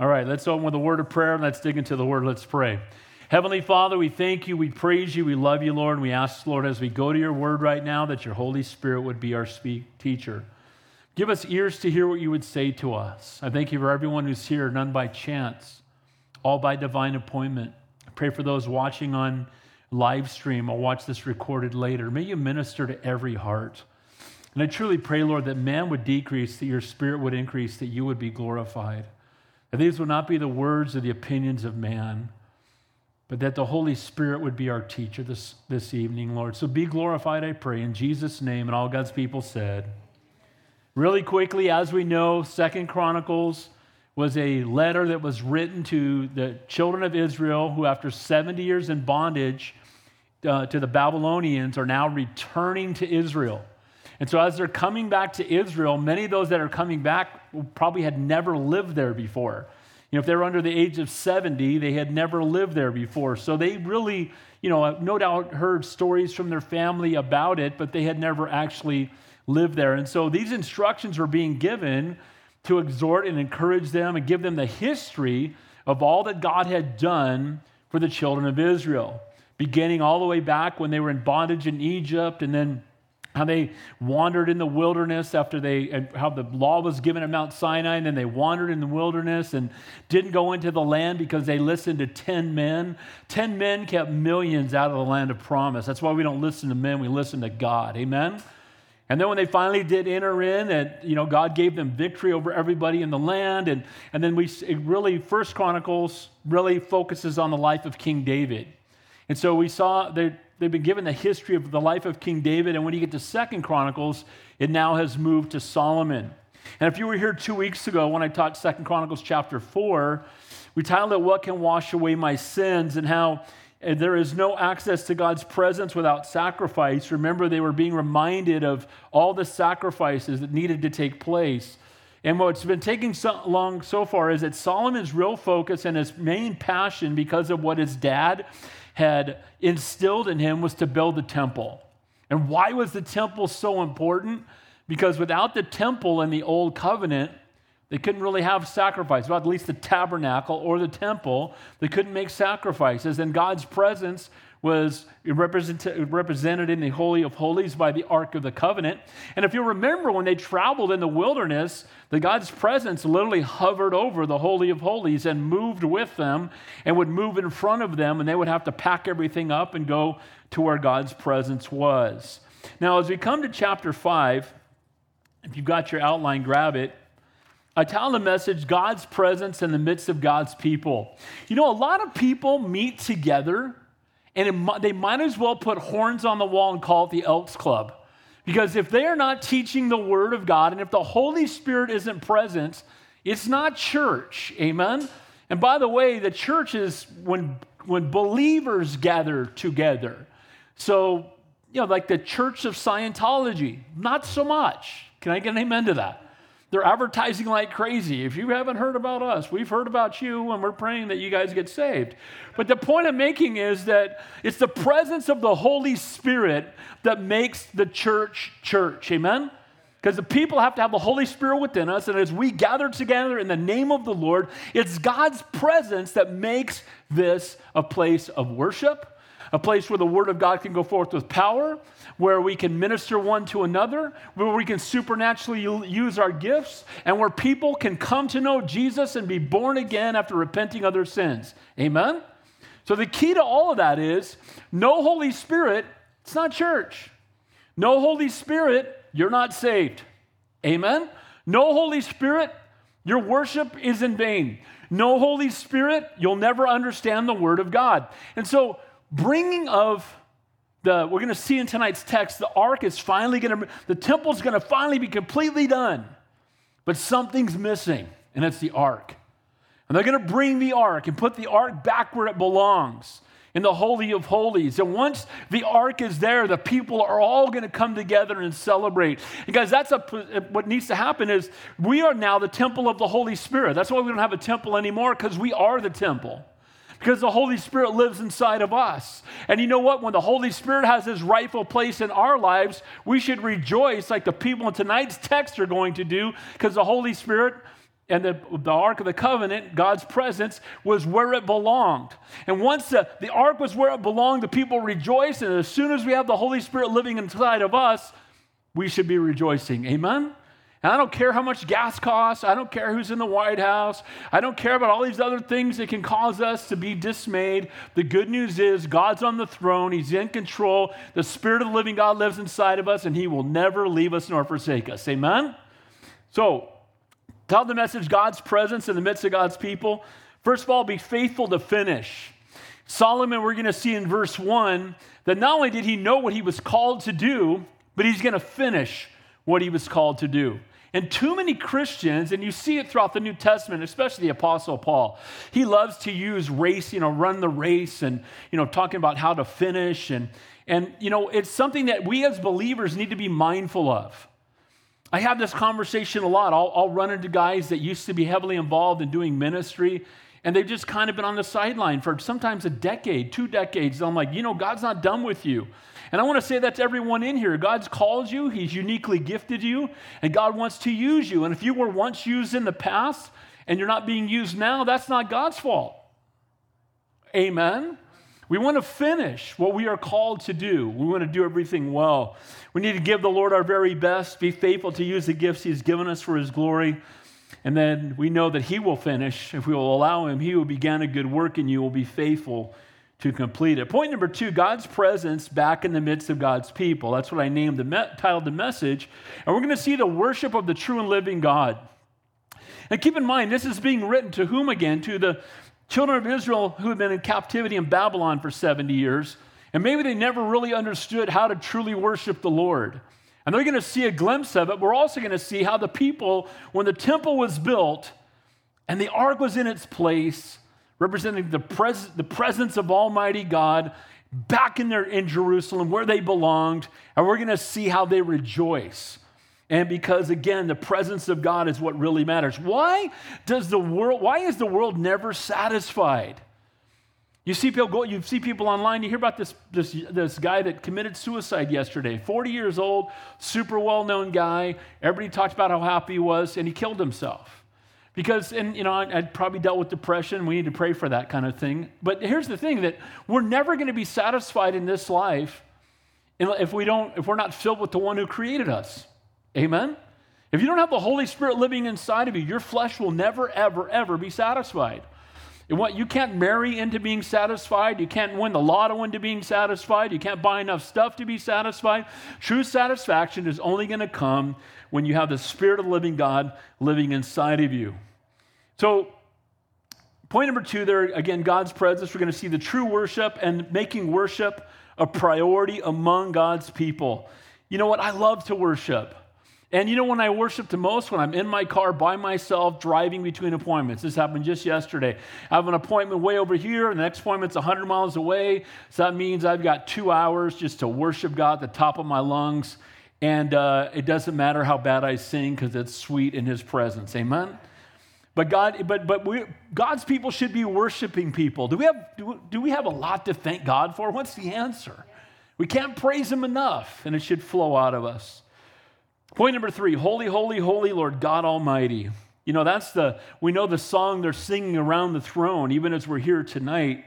All right, let's open with a word of prayer and let's dig into the word. Let's pray. Heavenly Father, we thank you, we praise you, we love you, Lord, and we ask, Lord, as we go to your word right now, that your Holy Spirit would be our speak teacher. Give us ears to hear what you would say to us. I thank you for everyone who's here, none by chance, all by divine appointment. I pray for those watching on live stream or watch this recorded later. May you minister to every heart. And I truly pray, Lord, that man would decrease, that your spirit would increase, that you would be glorified. That these would not be the words or the opinions of man, but that the Holy Spirit would be our teacher this, this evening, Lord. So be glorified, I pray, in Jesus' name. And all God's people said. Really quickly, as we know, Second Chronicles was a letter that was written to the children of Israel who, after 70 years in bondage uh, to the Babylonians, are now returning to Israel. And so, as they're coming back to Israel, many of those that are coming back probably had never lived there before. You know, if they were under the age of 70, they had never lived there before. So they really, you know, no doubt heard stories from their family about it, but they had never actually lived there. And so these instructions were being given to exhort and encourage them and give them the history of all that God had done for the children of Israel, beginning all the way back when they were in bondage in Egypt and then how they wandered in the wilderness after they, and how the law was given at Mount Sinai, and then they wandered in the wilderness and didn't go into the land because they listened to 10 men. 10 men kept millions out of the land of promise. That's why we don't listen to men, we listen to God. Amen? And then when they finally did enter in, that you know, God gave them victory over everybody in the land. And, and then we really, First Chronicles really focuses on the life of King David. And so we saw that they've been given the history of the life of King David, and when you get to Second Chronicles, it now has moved to Solomon. And if you were here two weeks ago when I taught Second Chronicles chapter 4, we titled it What Can Wash Away My Sins and how uh, there is no access to God's presence without sacrifice. Remember, they were being reminded of all the sacrifices that needed to take place. And what's been taking so long so far is that Solomon's real focus and his main passion, because of what his dad had instilled in him was to build the temple. And why was the temple so important? Because without the temple in the old covenant, they couldn't really have sacrifice. Well, at least the tabernacle or the temple, they couldn't make sacrifices. And God's presence was represented in the Holy of Holies by the Ark of the Covenant. And if you remember, when they traveled in the wilderness, the God's presence literally hovered over the Holy of Holies and moved with them and would move in front of them, and they would have to pack everything up and go to where God's presence was. Now, as we come to chapter 5, if you've got your outline, grab it. I tell the message God's presence in the midst of God's people. You know, a lot of people meet together and it, they might as well put horns on the wall and call it the Elks Club. Because if they are not teaching the Word of God and if the Holy Spirit isn't present, it's not church. Amen? And by the way, the church is when, when believers gather together. So, you know, like the Church of Scientology, not so much. Can I get an amen to that? They're advertising like crazy. If you haven't heard about us, we've heard about you, and we're praying that you guys get saved. But the point I'm making is that it's the presence of the Holy Spirit that makes the church church. Amen? Because the people have to have the Holy Spirit within us, and as we gather together in the name of the Lord, it's God's presence that makes this a place of worship, a place where the Word of God can go forth with power, where we can minister one to another, where we can supernaturally use our gifts, and where people can come to know Jesus and be born again after repenting of their sins. Amen? So the key to all of that is no Holy Spirit, it's not church. No Holy Spirit, you're not saved. Amen? No Holy Spirit, your worship is in vain. No Holy Spirit, you'll never understand the Word of God. And so, bringing of the, we're going to see in tonight's text, the ark is finally going to, the temple's going to finally be completely done. But something's missing, and it's the ark. And they're going to bring the ark and put the ark back where it belongs in the Holy of Holies. And once the ark is there, the people are all going to come together and celebrate. And guys, that's a, what needs to happen is we are now the temple of the Holy Spirit. That's why we don't have a temple anymore, because we are the temple because the Holy Spirit lives inside of us. And you know what? When the Holy Spirit has his rightful place in our lives, we should rejoice like the people in tonight's text are going to do because the Holy Spirit and the, the Ark of the Covenant, God's presence, was where it belonged. And once the, the Ark was where it belonged, the people rejoiced. And as soon as we have the Holy Spirit living inside of us, we should be rejoicing. Amen? And I don't care how much gas costs. I don't care who's in the White House. I don't care about all these other things that can cause us to be dismayed. The good news is God's on the throne, He's in control. The Spirit of the living God lives inside of us, and He will never leave us nor forsake us. Amen? So, Tell the message God's presence in the midst of God's people. First of all, be faithful to finish. Solomon, we're going to see in verse 1 that not only did he know what he was called to do, but he's going to finish what he was called to do. And too many Christians, and you see it throughout the New Testament, especially the Apostle Paul, he loves to use race, you know, run the race and, you know, talking about how to finish. And, and you know, it's something that we as believers need to be mindful of. I have this conversation a lot. I'll, I'll, run into guys that used to be heavily involved in doing ministry, and they've just kind of been on the sideline for sometimes a decade, two decades. And I'm like, you know, God's not done with you. And I want to say that to everyone in here. God's called you, He's uniquely gifted you, and God wants to use you. And if you were once used in the past and you're not being used now, that's not God's fault. Amen. We want to finish what we are called to do. We want to do everything well. We need to give the Lord our very best, be faithful to use the gifts He's given us for His glory. And then we know that He will finish. If we will allow Him, He who began a good work in you will be faithful to complete it. Point number two God's presence back in the midst of God's people. That's what I named the me- titled the message. And we're going to see the worship of the true and living God. And keep in mind, this is being written to whom again? To the children of Israel who had been in captivity in Babylon for 70 years, and maybe they never really understood how to truly worship the Lord. And they're going to see a glimpse of it. We're also going to see how the people, when the temple was built and the ark was in its place, representing the, pres- the presence of Almighty God back in, their, in Jerusalem where they belonged, and we're going to see how they rejoice. And because again the presence of god is what really matters. Why does the world why is the world never satisfied? You see people go, you see people online you hear about this, this, this guy that committed suicide yesterday 40 years old super well-known guy. Everybody talked about how happy he was and he killed himself because and you know I, probably dealt with depression we need to pray for that kind of thing but here's the thing that we're never going to be satisfied in this life if we don't if we're not filled with the one who created us Amen? If you don't have the Holy Spirit living inside of you, your flesh will never, ever, ever be satisfied. What you can't marry into being satisfied, you can't win the lotto into being satisfied, you can't buy enough stuff to be satisfied. True satisfaction is only going to come when you have the Spirit of the living God living inside of you. So, point number two there, again, God's presence. We're going to see the true worship and making worship a priority among God's people. You know what? I love to worship. And you know when I worship the most? When I'm in my car by myself driving between appointments. This happened just yesterday. I have an appointment way over here, and the next appointment's 100 miles away. So that means I've got two hours just to worship God at the top of my lungs. And uh, it doesn't matter how bad I sing because it's sweet in His presence. Amen? But God, but but we, God's people should be worshiping people. Do we have do, do we have a lot to thank God for? What's the answer? We can't praise Him enough, and it should flow out of us. Point number three Holy, holy, holy Lord God Almighty. You know, that's the, we know the song they're singing around the throne, even as we're here tonight.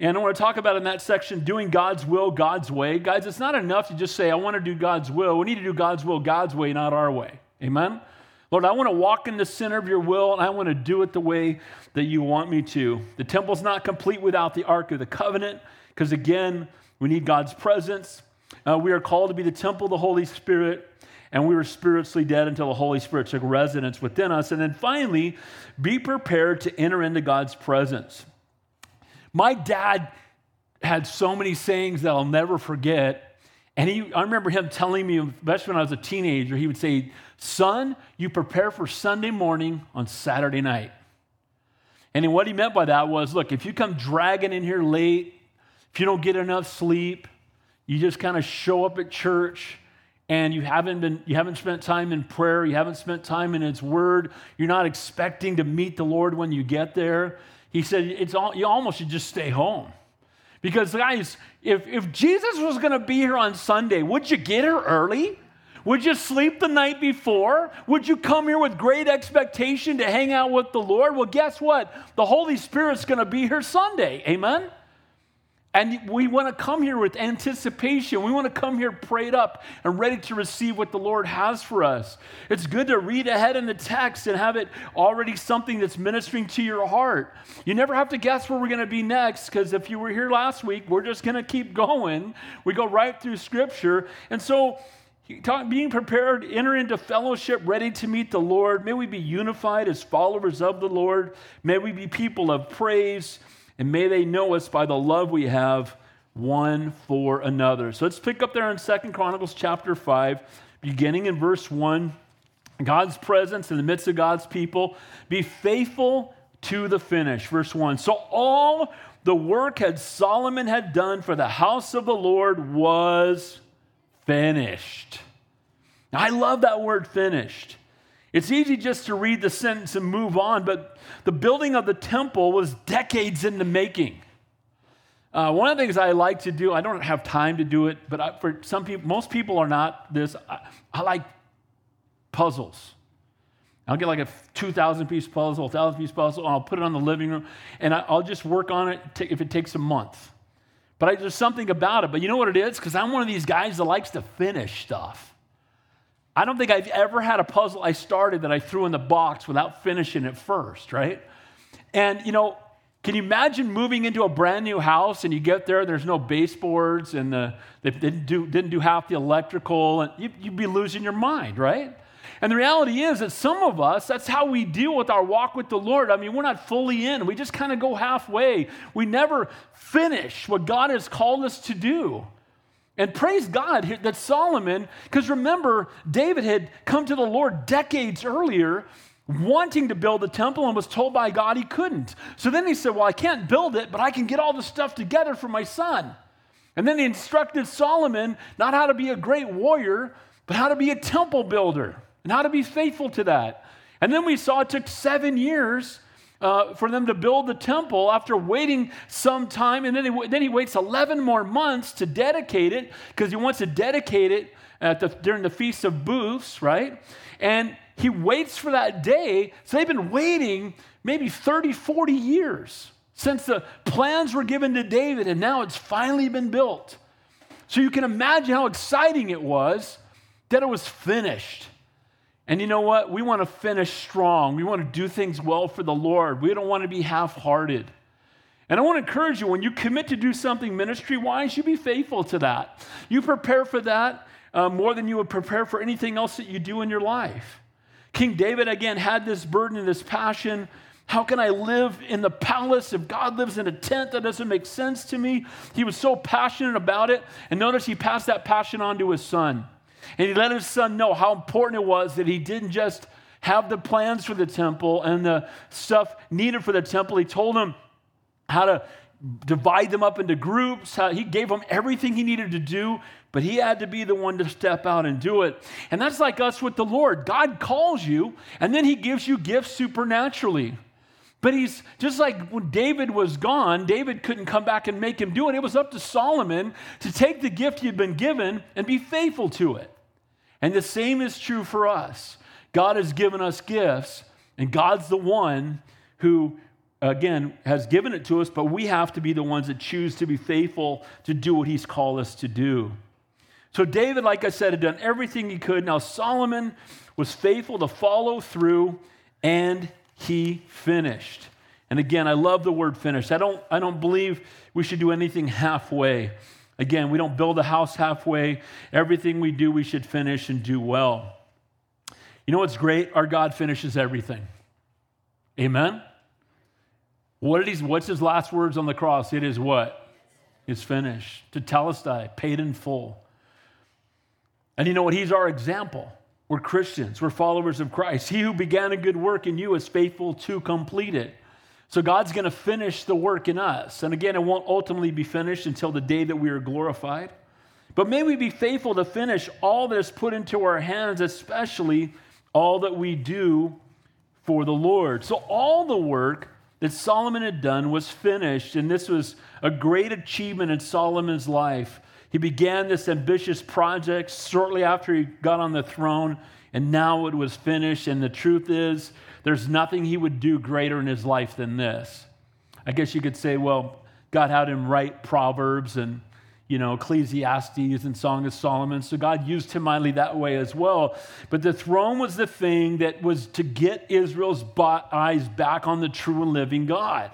And I want to talk about in that section doing God's will, God's way. Guys, it's not enough to just say, I want to do God's will. We need to do God's will, God's way, not our way. Amen? Lord, I want to walk in the center of your will and I want to do it the way that you want me to. The temple's not complete without the Ark of the Covenant, because again, we need God's presence. Uh, we are called to be the temple of the Holy Spirit and we were spiritually dead until the Holy Spirit took residence within us. And then finally, be prepared to enter into God's presence. My dad had so many sayings that I'll never forget. And he, I remember him telling me, especially when I was a teenager, he would say, Son, you prepare for Sunday morning on Saturday night. And what he meant by that was look, if you come dragging in here late, if you don't get enough sleep, you just kind of show up at church, and you haven't been you haven't spent time in prayer you haven't spent time in his word you're not expecting to meet the lord when you get there he said it's all you almost should just stay home because guys if, if jesus was going to be here on sunday would you get here early Would you sleep the night before? Would you come here with great expectation to hang out with the Lord? Well, guess what? The Holy Spirit's going to be here Sunday. Amen? And we want to come here with anticipation. We want to come here prayed up and ready to receive what the Lord has for us. It's good to read ahead in the text and have it already something that's ministering to your heart. You never have to guess where we're going to be next because if you were here last week, we're just going to keep going. We go right through Scripture. And so, being prepared, enter into fellowship, ready to meet the Lord. May we be unified as followers of the Lord. May we be people of praise and may they know us by the love we have one for another. So let's pick up there in Second Chronicles chapter 5, beginning in verse 1. God's presence in the midst of God's people. Be faithful to the finish. Verse 1. So all the work had Solomon had done for the house of the Lord was finished. Now, I love that word finished. It's easy just to read the sentence and move on, but the building of the temple was decades in the making. Uh, one of the things I like to do, I don't have time to do it, but I, for some people, most people are not this. I, I like puzzles. I'll get like a 2,000 piece puzzle, 1,000 piece puzzle, and I'll put it on the living room, and I, will just work on it if it takes a month. But I, there's something about it. But you know what it is? Because I'm one of these guys that likes to finish stuff. I don't think I've ever had a puzzle I started that I threw in the box without finishing it first, right? And, you know, can you imagine moving into a brand new house and you get there, there's no baseboards and the, they didn't do, didn't do half the electrical, and you, you'd be losing your mind, right? And the reality is that some of us, that's how we deal with our walk with the Lord. I mean, we're not fully in, we just kind of go halfway. We never finish what God has called us to do. And praise God that Solomon, because remember, David had come to the Lord decades earlier wanting to build the temple and was told by God he couldn't. So then he said, Well, I can't build it, but I can get all the stuff together for my son. And then he instructed Solomon not how to be a great warrior, but how to be a temple builder and how to be faithful to that. And then we saw it took seven years uh, for them to build the temple after waiting some time. And then he, then he waits 11 more months to dedicate it because he wants to dedicate it the, during the Feast of Booths, right? And he waits for that day. So they've been waiting maybe 30, 40 years since the plans were given to David, and now it's finally been built. So you can imagine how exciting it was that it was finished. And you know what? We want to finish strong. We want to do things well for the Lord. We don't want to be half hearted. And I want to encourage you when you commit to do something ministry wise, you be faithful to that. You prepare for that uh, more than you would prepare for anything else that you do in your life. King David, again, had this burden and this passion. How can I live in the palace if God lives in a tent? That doesn't make sense to me. He was so passionate about it. And notice he passed that passion on to his son. And he let his son know how important it was that he didn't just have the plans for the temple and the stuff needed for the temple. He told him how to divide them up into groups. He gave him everything he needed to do, but he had to be the one to step out and do it. And that's like us with the Lord. God calls you, and then he gives you gifts supernaturally. But he's just like when David was gone, David couldn't come back and make him do it. It was up to Solomon to take the gift he'd been given and be faithful to it. And the same is true for us. God has given us gifts, and God's the one who, again, has given it to us, but we have to be the ones that choose to be faithful to do what he's called us to do. So, David, like I said, had done everything he could. Now, Solomon was faithful to follow through, and he finished. And again, I love the word finished. I don't, I don't believe we should do anything halfway. Again, we don't build a house halfway. Everything we do, we should finish and do well. You know what's great? Our God finishes everything. Amen? What what's his last words on the cross? It is what? It's finished. To Tetelestai, paid in full. And you know what? He's our example. We're Christians, we're followers of Christ. He who began a good work in you is faithful to complete it. So God's going to finish the work in us. And again, it won't ultimately be finished until the day that we are glorified. But may we be faithful to finish all that is put into our hands, especially all that we do for the Lord. So all the work that Solomon had done was finished, and this was a great achievement in Solomon's life. He began this ambitious project shortly after he got on the throne, and now it was finished. And the truth is, there's nothing he would do greater in his life than this. I guess you could say, well, God had him write Proverbs and you know, Ecclesiastes and Song of Solomon. So God used him mightily that way as well. But the throne was the thing that was to get Israel's eyes back on the true and living God.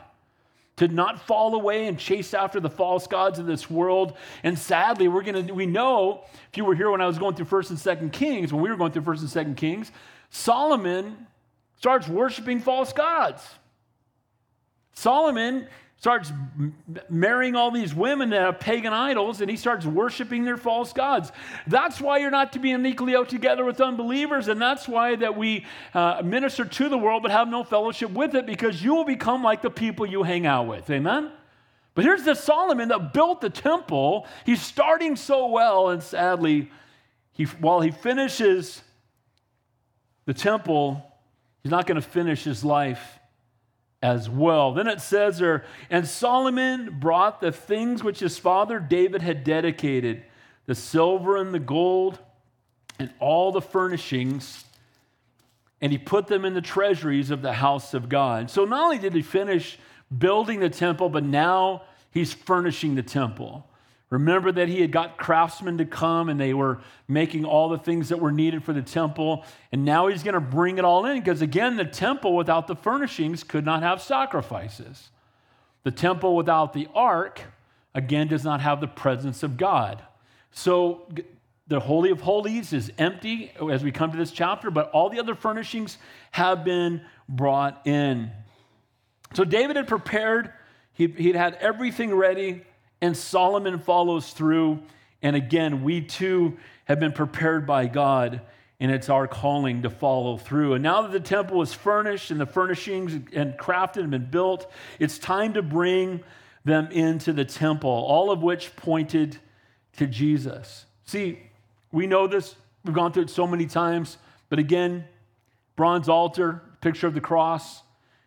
To not fall away and chase after the false gods of this world. And sadly, we're gonna we know, if you were here when I was going through first and second Kings, when we were going through first and second Kings, Solomon starts worshiping false gods. Solomon starts marrying all these women that have pagan idols and he starts worshiping their false gods. That's why you're not to be unequally out together with unbelievers and that's why that we uh, minister to the world but have no fellowship with it because you will become like the people you hang out with. Amen? But here's the solomon that built the temple. He's starting so well and sadly he, while he finishes the temple he's not going to finish his life as well. Then it says there, and Solomon brought the things which his father David had dedicated the silver and the gold and all the furnishings, and he put them in the treasuries of the house of God. So not only did he finish building the temple, but now he's furnishing the temple. Remember that he had got craftsmen to come and they were making all the things that were needed for the temple. And now he's going to bring it all in because, again, the temple without the furnishings could not have sacrifices. The temple without the ark, again, does not have the presence of God. So the Holy of Holies is empty as we come to this chapter, but all the other furnishings have been brought in. So David had prepared, he, he'd had everything ready and Solomon follows through. And again, we too have been prepared by God, and it's our calling to follow through. And now that the temple is furnished and the furnishings and crafted and been built, it's time to bring them into the temple, all of which pointed to Jesus. See, we know this, we've gone through it so many times, but again, bronze altar, picture of the cross,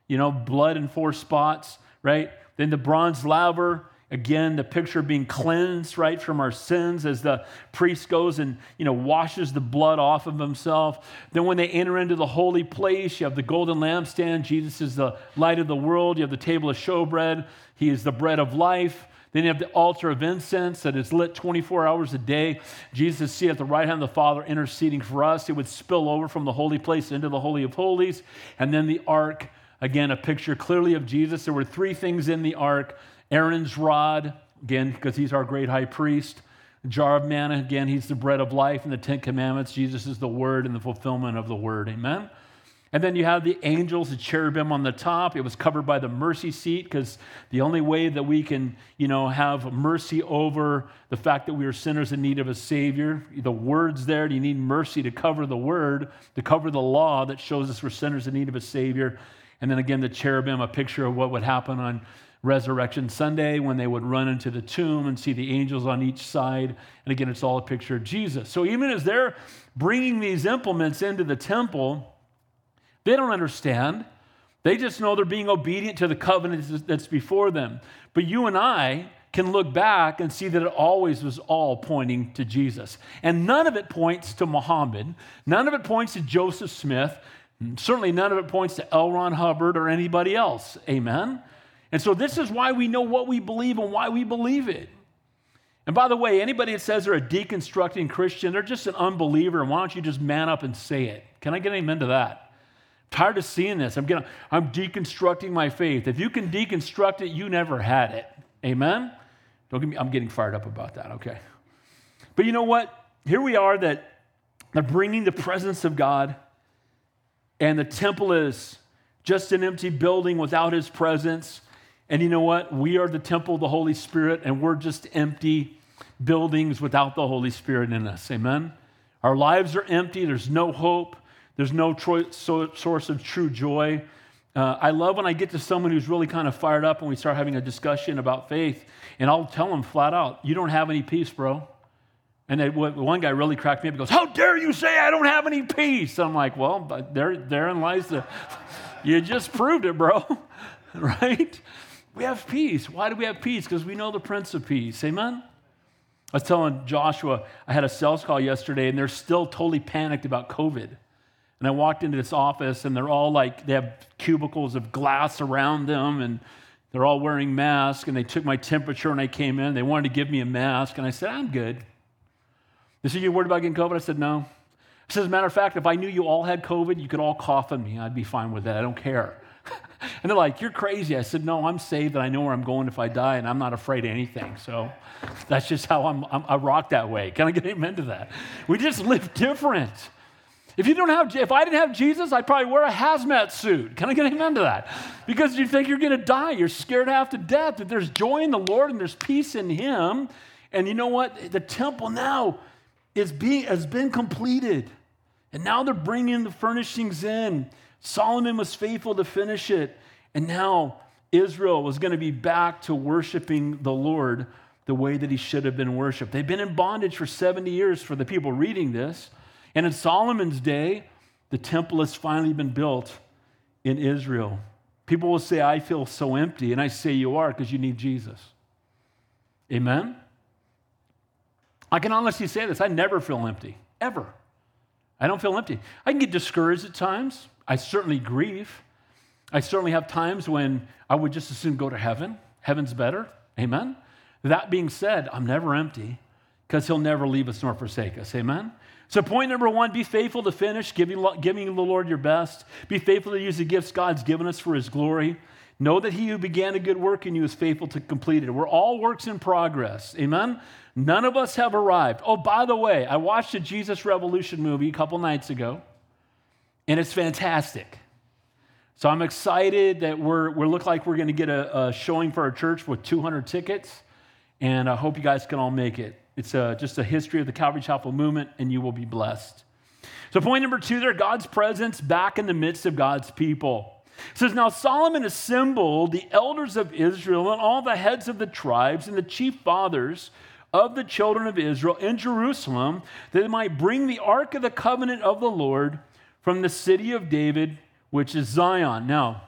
you know, blood in four spots, right? Then the bronze laver, Again, the picture of being cleansed, right, from our sins as the priest goes and, you know, washes the blood off of himself. Then when they enter into the holy place, you have the golden lampstand. Jesus is the light of the world. You have the table of showbread. He is the bread of life. Then you have the altar of incense that is lit 24 hours a day. Jesus is at the right hand of the Father interceding for us. It would spill over from the holy place into the Holy of Holies. And then the ark, again, a picture clearly of Jesus. There were three things in the ark Aaron's rod, again, because he's our great high priest. jar of manna, again, he's the bread of life. And the Ten Commandments, Jesus is the word and the fulfillment of the word. Amen. And then you have the angels, the cherubim on the top. It was covered by the mercy seat because the only way that we can, you know, have mercy over the fact that we are sinners in need of a Savior, the word's there. You need mercy to cover the word, to cover the law that shows us we're sinners in need of a Savior. And then again, the cherubim, a picture of what would happen on Resurrection Sunday when they would run into the tomb and see the angels on each side. And again, it's all a picture of Jesus. So even as they're bringing these implements into the temple, they don't understand. They just know they're being obedient to the covenant that's before them. But you and I can look back and see that it always was all pointing to Jesus. And none of it points to Muhammad, none of it points to Joseph Smith, certainly none of it points to L. Ron Hubbard or anybody else. Amen? And so this is why we know what we believe and why we believe it. And by the way, anybody that says they're a deconstructing Christian, they're just an unbeliever. And why don't you just man up and say it? Can I get an amen to that? I'm tired of seeing this. I'm getting, I'm deconstructing my faith. If you can deconstruct it, you never had it. Amen? Don't get me, I'm getting fired up about that, okay. But you know what? Here we are that they're bringing the presence of God, and the temple is just an empty building without his presence. And you know what? We are the temple of the Holy Spirit, and we're just empty buildings without the Holy Spirit in us. Amen? Our lives are empty. There's no hope. There's no tro- so- source of true joy. Uh, I love when I get to someone who's really kind of fired up and we start having a discussion about faith, and I'll tell them flat out, You don't have any peace, bro. And they, one guy really cracked me up. He goes, How dare you say I don't have any peace? I'm like, Well, but there, therein lies the. you just proved it, bro. right? We have peace. Why do we have peace? Because we know the Prince of Peace. Amen? I was telling Joshua, I had a sales call yesterday, and they're still totally panicked about COVID. And I walked into this office, and they're all like, they have cubicles of glass around them, and they're all wearing masks. And they took my temperature when I came in. They wanted to give me a mask, and I said, I'm good. They said, You worried about getting COVID? I said, No. I said, As a matter of fact, if I knew you all had COVID, you could all cough on me. I'd be fine with that. I don't care. and they're like, You're crazy. I said, No, I'm saved and I know where I'm going if I die, and I'm not afraid of anything. So that's just how I'm, I'm i rock that way. Can I get amen to that? We just live different. If you don't have, if I didn't have Jesus, I'd probably wear a hazmat suit. Can I get amen to that? Because you think you're going to die. You're scared half to death. That there's joy in the Lord and there's peace in Him. And you know what? The temple now is being, has been completed. And now they're bringing the furnishings in. Solomon was faithful to finish it. And now Israel was going to be back to worshiping the Lord the way that he should have been worshiped. They've been in bondage for 70 years for the people reading this. And in Solomon's day, the temple has finally been built in Israel. People will say, I feel so empty. And I say, You are because you need Jesus. Amen? I can honestly say this I never feel empty, ever. I don't feel empty. I can get discouraged at times. I certainly grieve. I certainly have times when I would just as soon go to heaven. Heaven's better. Amen. That being said, I'm never empty because he'll never leave us nor forsake us. Amen. So, point number one be faithful to finish, giving, giving the Lord your best. Be faithful to use the gifts God's given us for his glory. Know that he who began a good work in you is faithful to complete it. We're all works in progress. Amen? None of us have arrived. Oh, by the way, I watched a Jesus Revolution movie a couple nights ago, and it's fantastic. So I'm excited that we're, we look like we're going to get a, a, showing for our church with 200 tickets, and I hope you guys can all make it. It's a, just a history of the Calvary Chapel movement, and you will be blessed. So, point number two there God's presence back in the midst of God's people. It says, Now Solomon assembled the elders of Israel and all the heads of the tribes and the chief fathers of the children of Israel in Jerusalem, that they might bring the ark of the covenant of the Lord from the city of David, which is Zion. Now,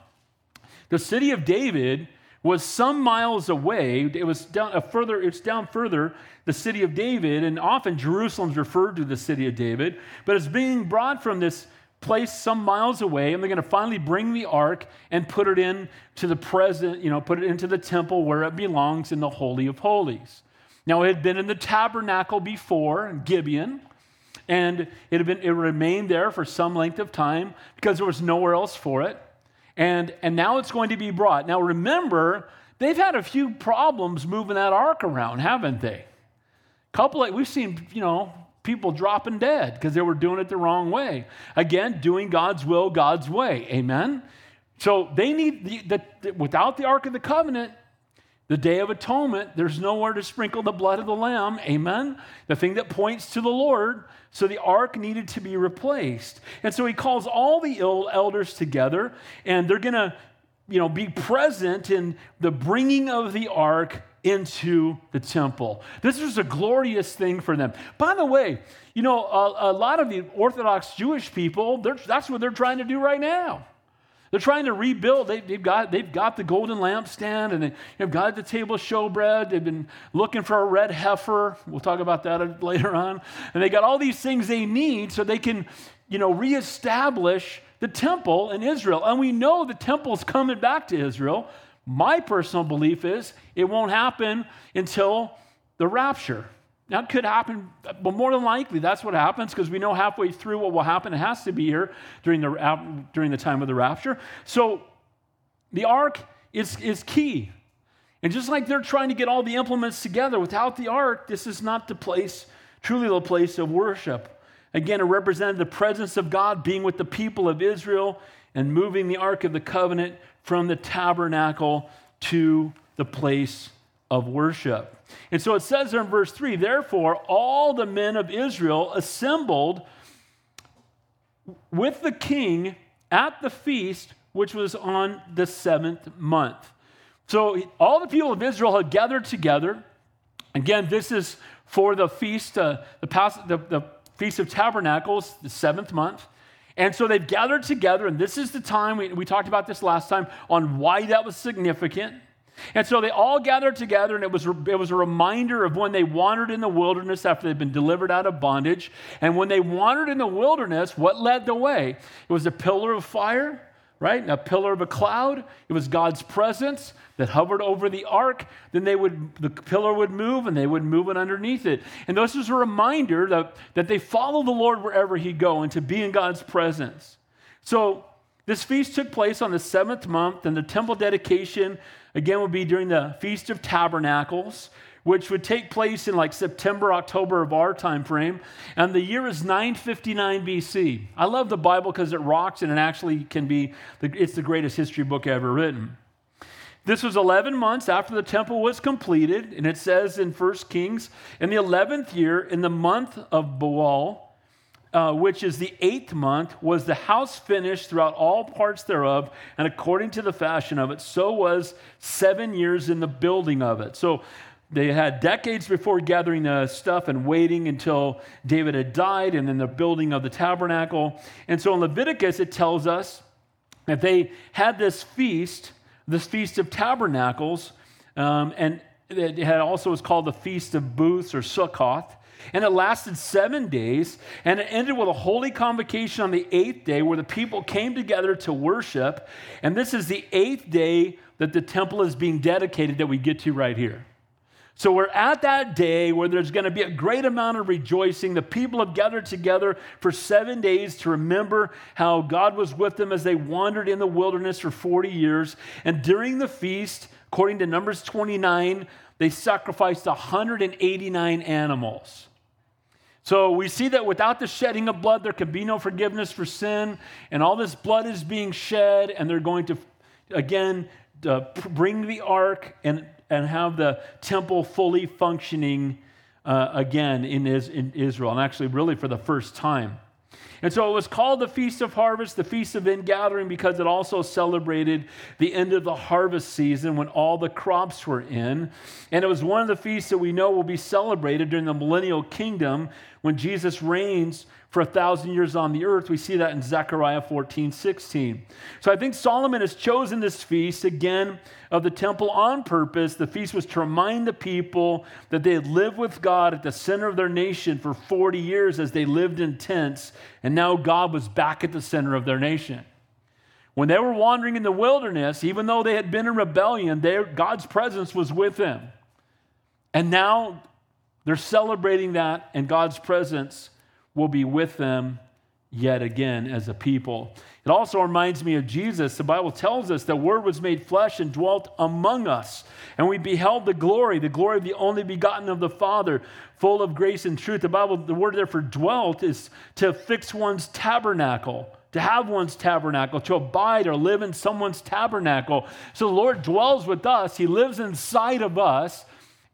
the city of David was some miles away. It was down further, it's down further, the city of David, and often Jerusalem's referred to the city of David, but it's being brought from this place some miles away, and they're going to finally bring the ark and put it in to the present, you know, put it into the temple where it belongs in the Holy of Holies. Now, it had been in the tabernacle before, in Gibeon, and it had been it remained there for some length of time because there was nowhere else for it. And, and now it's going to be brought. Now, remember, they've had a few problems moving that ark around, haven't they? Couple of, we've seen, you know, people dropping dead because they were doing it the wrong way. Again, doing God's will, God's way. Amen? So they need, the, the, without the Ark of the Covenant, the Day of Atonement, there's nowhere to sprinkle the blood of the Lamb. Amen? The thing that points to the Lord. So the ark needed to be replaced. And so he calls all the elders together, and they're going to you know, be present in the bringing of the ark into the temple. This was a glorious thing for them. By the way, you know, a, a lot of the Orthodox Jewish people, that's what they're trying to do right now. They're trying to rebuild. They, have got, they've got the golden lampstand and they've got the table of showbread. They've been looking for a red heifer. We'll talk about that later on. And they got all these things they need so they can, you know, reestablish the temple in Israel. And we know the temple's coming back to Israel. My personal belief is it won't happen until the rapture. It could happen, but more than likely, that's what happens because we know halfway through what will happen. It has to be here during the, during the time of the rapture. So, the ark is, is key. And just like they're trying to get all the implements together, without the ark, this is not the place, truly the place of worship. Again, it represented the presence of God being with the people of Israel and moving the ark of the covenant from the tabernacle to the place of worship. And so it says there in verse 3 Therefore, all the men of Israel assembled with the king at the feast, which was on the seventh month. So all the people of Israel had gathered together. Again, this is for the feast, uh, the, the, the Feast of Tabernacles, the seventh month. And so they've gathered together, and this is the time, we, we talked about this last time, on why that was significant. And so they all gathered together, and it was, it was a reminder of when they wandered in the wilderness after they'd been delivered out of bondage. And when they wandered in the wilderness, what led the way? It was a pillar of fire, right? And a pillar of a cloud. It was God's presence that hovered over the ark. Then they would, the pillar would move, and they would move it underneath it. And this was a reminder that, that they follow the Lord wherever He go and to be in God's presence. So this feast took place on the seventh month, and the temple dedication again would be during the Feast of Tabernacles, which would take place in like September, October of our time frame. And the year is 959 BC. I love the Bible because it rocks and it actually can be, the, it's the greatest history book ever written. This was 11 months after the temple was completed, and it says in 1 Kings, in the 11th year, in the month of Bul, uh, which is the eighth month, was the house finished throughout all parts thereof, and according to the fashion of it, so was seven years in the building of it. So they had decades before gathering the stuff and waiting until David had died, and then the building of the tabernacle. And so in Leviticus, it tells us that they had this feast, this feast of tabernacles, um, and it had also was called the feast of booths or Sukkoth. And it lasted seven days, and it ended with a holy convocation on the eighth day where the people came together to worship. And this is the eighth day that the temple is being dedicated that we get to right here. So we're at that day where there's going to be a great amount of rejoicing. The people have gathered together for seven days to remember how God was with them as they wandered in the wilderness for 40 years. And during the feast, according to Numbers 29, they sacrificed 189 animals. So we see that without the shedding of blood, there can be no forgiveness for sin. And all this blood is being shed, and they're going to, again, bring the ark and, and have the temple fully functioning uh, again in, in Israel, and actually, really for the first time. And so it was called the Feast of Harvest, the Feast of Ingathering, because it also celebrated the end of the harvest season when all the crops were in. And it was one of the feasts that we know will be celebrated during the millennial kingdom when Jesus reigns for a thousand years on the earth. We see that in Zechariah 14, 16. So I think Solomon has chosen this feast again of the temple on purpose. The feast was to remind the people that they had lived with God at the center of their nation for 40 years as they lived in tents, and now God was back at the center of their nation. When they were wandering in the wilderness, even though they had been in rebellion, God's presence was with them. And now they're celebrating that, and God's presence will be with them yet again as a people. It also reminds me of Jesus. The Bible tells us the Word was made flesh and dwelt among us, and we beheld the glory, the glory of the only begotten of the Father, full of grace and truth. The Bible, the word there for dwelt is to fix one's tabernacle. To have one's tabernacle, to abide or live in someone's tabernacle. So the Lord dwells with us, He lives inside of us,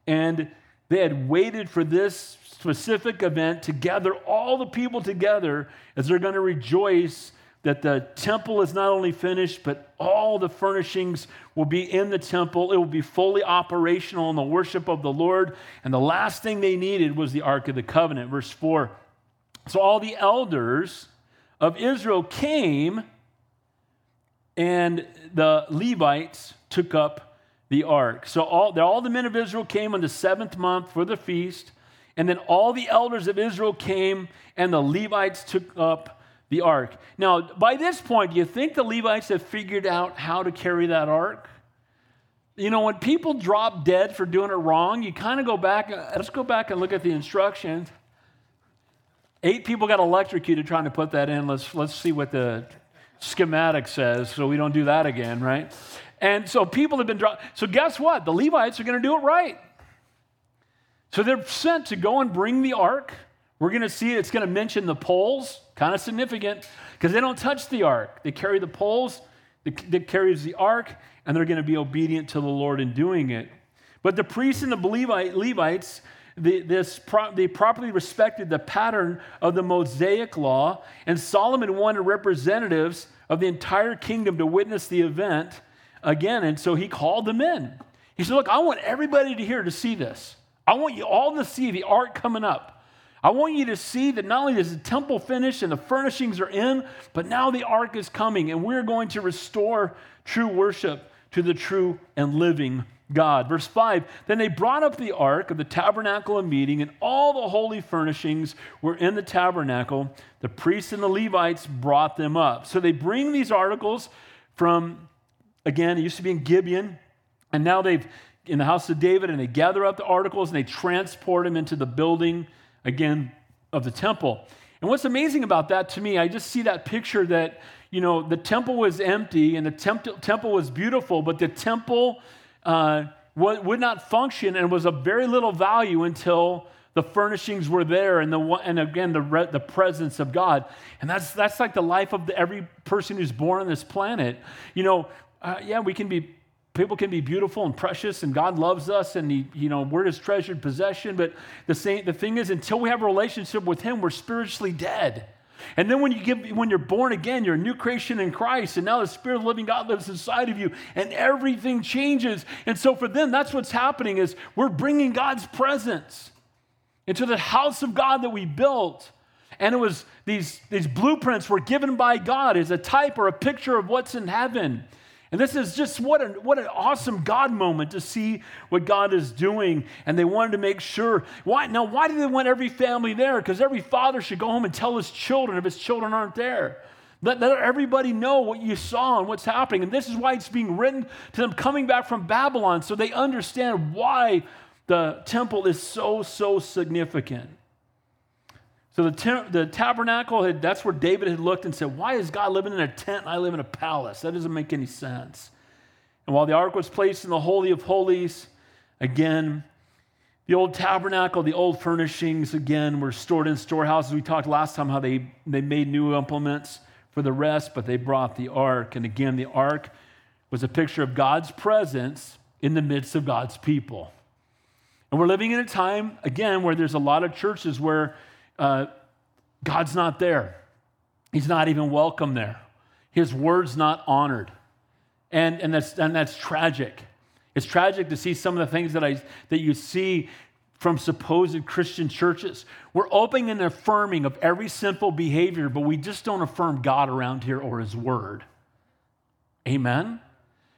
and they had waited for this specific event to gather all the people together as they're going to rejoice that the temple is not only finished, but all the furnishings will be in the temple. It will be fully operational in the worship of the Lord. And the last thing they needed was the Ark of the Covenant. Verse 4. So all the elders of Israel came, and the Levites took up the ark. So all, all the men of Israel came on the seventh month for the feast. And then all the elders of Israel came, and the Levites took up the ark. Now, by this point, do you think the Levites have figured out how to carry that ark? You know, when people drop dead for doing it wrong, you kind of go back, uh, let's go back and look at the instructions. Eight people got electrocuted trying to put that in. Let's, let's see what the schematic says so we don't do that again, right? And so people have been dropped. So guess what? The Levites are going to do it right. So they're sent to go and bring the ark. We're going to see it's going to mention the poles, kind of significant, because they don't touch the ark. They carry the poles that carries the ark, and they're going to be obedient to the Lord in doing it. But the priests and the Levites, the, this, they properly respected the pattern of the Mosaic law, and Solomon wanted representatives of the entire kingdom to witness the event again. And so he called them in. He said, Look, I want everybody to hear to see this. I want you all to see the ark coming up. I want you to see that not only is the temple finished and the furnishings are in, but now the ark is coming and we're going to restore true worship to the true and living God. Verse 5 Then they brought up the ark of the tabernacle of meeting, and all the holy furnishings were in the tabernacle. The priests and the Levites brought them up. So they bring these articles from, again, it used to be in Gibeon, and now they've in the house of David, and they gather up the articles and they transport them into the building, again, of the temple. And what's amazing about that to me, I just see that picture that, you know, the temple was empty and the temp- temple was beautiful, but the temple uh, would not function and was of very little value until the furnishings were there and, the, and again the, re, the presence of god and that's, that's like the life of the, every person who's born on this planet you know uh, yeah we can be people can be beautiful and precious and god loves us and he, you know we're his treasured possession but the, same, the thing is until we have a relationship with him we're spiritually dead and then when you give, when you're born again, you're a new creation in Christ, and now the Spirit of living God lives inside of you, and everything changes. And so for them, that's what's happening is we're bringing God's presence into the house of God that we built. And it was these, these blueprints were given by God as a type or a picture of what's in heaven. And this is just what an, what an awesome God moment to see what God is doing. And they wanted to make sure. Why, now, why do they want every family there? Because every father should go home and tell his children if his children aren't there. Let, let everybody know what you saw and what's happening. And this is why it's being written to them coming back from Babylon so they understand why the temple is so, so significant. So the, the tabernacle, had, that's where David had looked and said, Why is God living in a tent and I live in a palace? That doesn't make any sense. And while the ark was placed in the Holy of Holies, again, the old tabernacle, the old furnishings, again, were stored in storehouses. We talked last time how they, they made new implements for the rest, but they brought the ark. And again, the ark was a picture of God's presence in the midst of God's people. And we're living in a time, again, where there's a lot of churches where uh, God's not there. He's not even welcome there. His word's not honored. And, and, that's, and that's tragic. It's tragic to see some of the things that, I, that you see from supposed Christian churches. We're opening and affirming of every sinful behavior, but we just don't affirm God around here or His Word. Amen?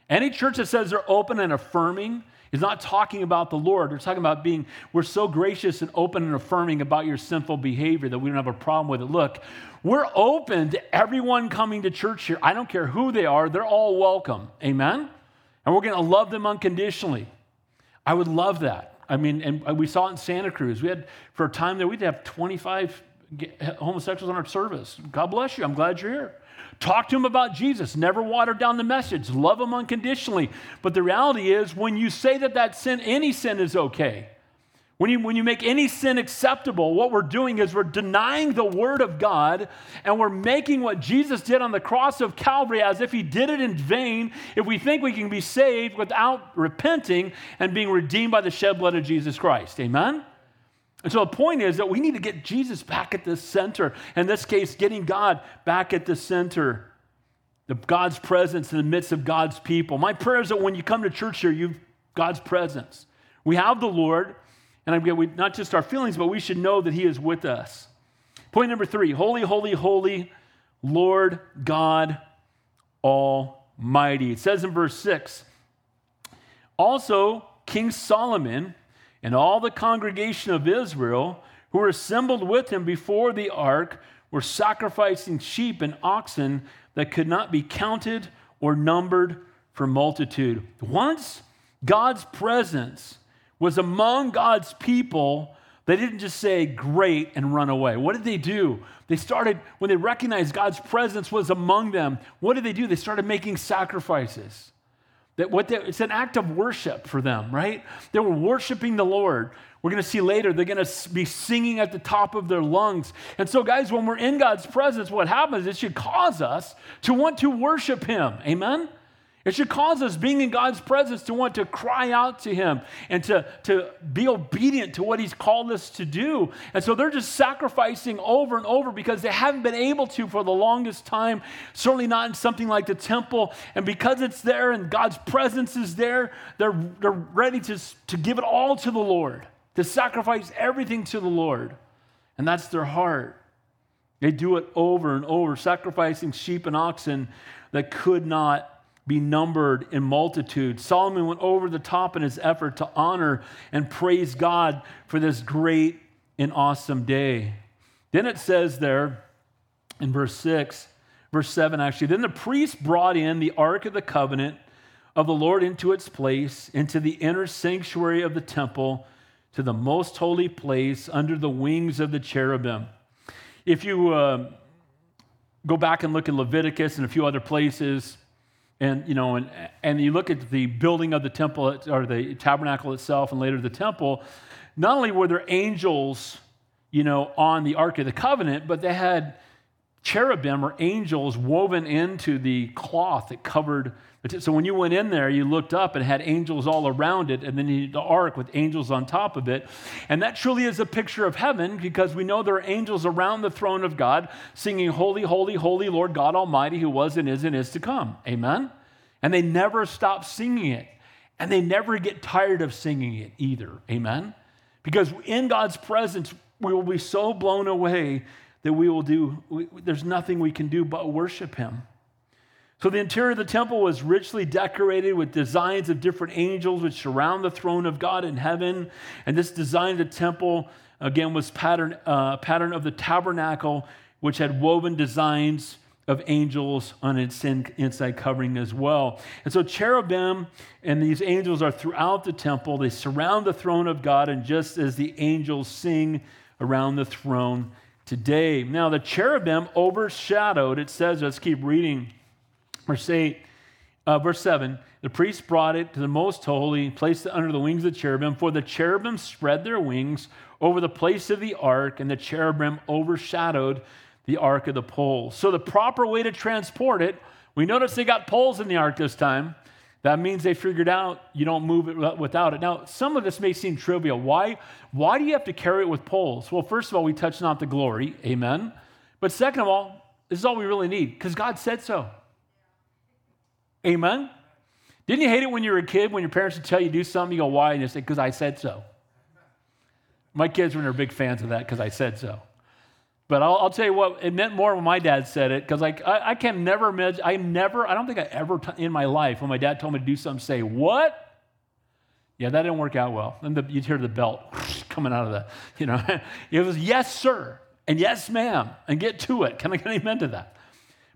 Any church that says they're open and affirming He's not talking about the Lord. We're talking about being, we're so gracious and open and affirming about your sinful behavior that we don't have a problem with it. Look, we're open to everyone coming to church here. I don't care who they are, they're all welcome. Amen? And we're going to love them unconditionally. I would love that. I mean, and we saw it in Santa Cruz. We had, for a time there, we'd have 25 homosexuals in our service. God bless you. I'm glad you're here. Talk to them about Jesus. Never water down the message. Love them unconditionally. But the reality is, when you say that that sin, any sin is okay, when you, when you make any sin acceptable, what we're doing is we're denying the Word of God and we're making what Jesus did on the cross of Calvary as if He did it in vain if we think we can be saved without repenting and being redeemed by the shed blood of Jesus Christ. Amen? And so the point is that we need to get Jesus back at the center. In this case, getting God back at the center. The God's presence in the midst of God's people. My prayer is that when you come to church here, you've God's presence. We have the Lord, and again, we, not just our feelings, but we should know that He is with us. Point number three Holy, holy, holy, Lord God Almighty. It says in verse 6 Also, King Solomon and all the congregation of Israel who were assembled with him before the ark were sacrificing sheep and oxen that could not be counted or numbered for multitude. Once God's presence was among God's people, they didn't just say great and run away. What did they do? They started, when they recognized God's presence was among them, what did they do? They started making sacrifices. That what they, it's an act of worship for them, right? They were worshiping the Lord. We're going to see later, they're going to be singing at the top of their lungs. And so, guys, when we're in God's presence, what happens? It should cause us to want to worship Him. Amen? It should cause us, being in God's presence, to want to cry out to Him and to, to be obedient to what He's called us to do. And so they're just sacrificing over and over because they haven't been able to for the longest time, certainly not in something like the temple. And because it's there and God's presence is there, they're, they're ready to, to give it all to the Lord, to sacrifice everything to the Lord. And that's their heart. They do it over and over, sacrificing sheep and oxen that could not be numbered in multitude. Solomon went over the top in his effort to honor and praise God for this great and awesome day. Then it says there in verse 6, verse 7 actually, then the priest brought in the Ark of the Covenant of the Lord into its place, into the inner sanctuary of the temple, to the most holy place under the wings of the cherubim. If you uh, go back and look at Leviticus and a few other places, and you know, and, and you look at the building of the temple or the tabernacle itself, and later the temple. Not only were there angels, you know, on the Ark of the Covenant, but they had cherubim or angels woven into the cloth that covered. So when you went in there, you looked up and had angels all around it, and then you, the ark with angels on top of it. And that truly is a picture of heaven because we know there are angels around the throne of God singing, Holy, Holy, Holy Lord God Almighty, who was and is and is to come. Amen? And they never stop singing it. And they never get tired of singing it either. Amen? Because in God's presence, we will be so blown away that we will do, we, there's nothing we can do but worship Him. So the interior of the temple was richly decorated with designs of different angels which surround the throne of God in heaven. And this design of the temple, again, was pattern, uh, pattern of the tabernacle, which had woven designs of angels on its inside covering as well. And so cherubim and these angels are throughout the temple. They surround the throne of God, and just as the angels sing around the throne today. Now, the cherubim overshadowed, it says, let's keep reading Verse 8, uh, verse 7 the priest brought it to the most holy, placed it under the wings of the cherubim, for the cherubim spread their wings over the place of the ark, and the cherubim overshadowed the ark of the pole. So, the proper way to transport it, we notice they got poles in the ark this time. That means they figured out you don't move it without it. Now, some of this may seem trivial. Why, why do you have to carry it with poles? Well, first of all, we touch not the glory. Amen. But second of all, this is all we really need because God said so. Amen? Didn't you hate it when you were a kid when your parents would tell you do something? You go, why? And you say, because I said so. My kids were big fans of that because I said so. But I'll, I'll, tell you what, it meant more when my dad said it because like I, I, can never imagine, I never, I don't think I ever t- in my life when my dad told me to do something, say, what? Yeah, that didn't work out well. And the, you'd hear the belt coming out of the, you know, it was yes, sir, and yes, ma'am, and get to it. Can I get an amen to that?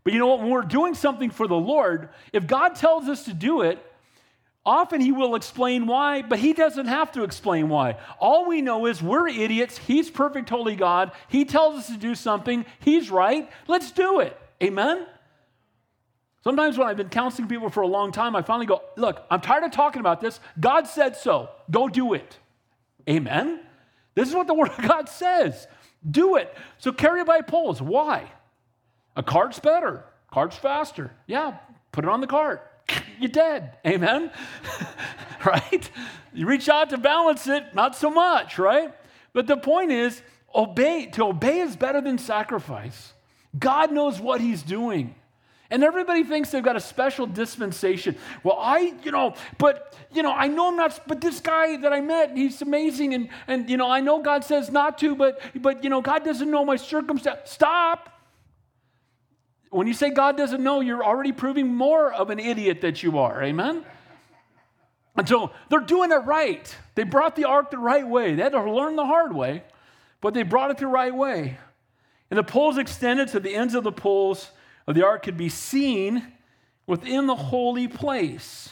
But you know what? When we're doing something for the Lord, if God tells us to do it, often He will explain why, but He doesn't have to explain why. All we know is we're idiots. He's perfect, holy God. He tells us to do something. He's right. Let's do it. Amen? Sometimes when I've been counseling people for a long time, I finally go, Look, I'm tired of talking about this. God said so. Go do it. Amen? This is what the Word of God says. Do it. So carry it by poles. Why? A cart's better. Cart's faster. Yeah, put it on the cart. You're dead. Amen? right? You reach out to balance it, not so much, right? But the point is, obey. To obey is better than sacrifice. God knows what He's doing. And everybody thinks they've got a special dispensation. Well, I, you know, but, you know, I know I'm not, but this guy that I met, he's amazing. And, and you know, I know God says not to, but, but, you know, God doesn't know my circumstance. Stop. When you say God doesn't know, you're already proving more of an idiot that you are. Amen? And so they're doing it right. They brought the ark the right way. They had to learn the hard way, but they brought it the right way. And the poles extended to the ends of the poles of the ark could be seen within the holy place.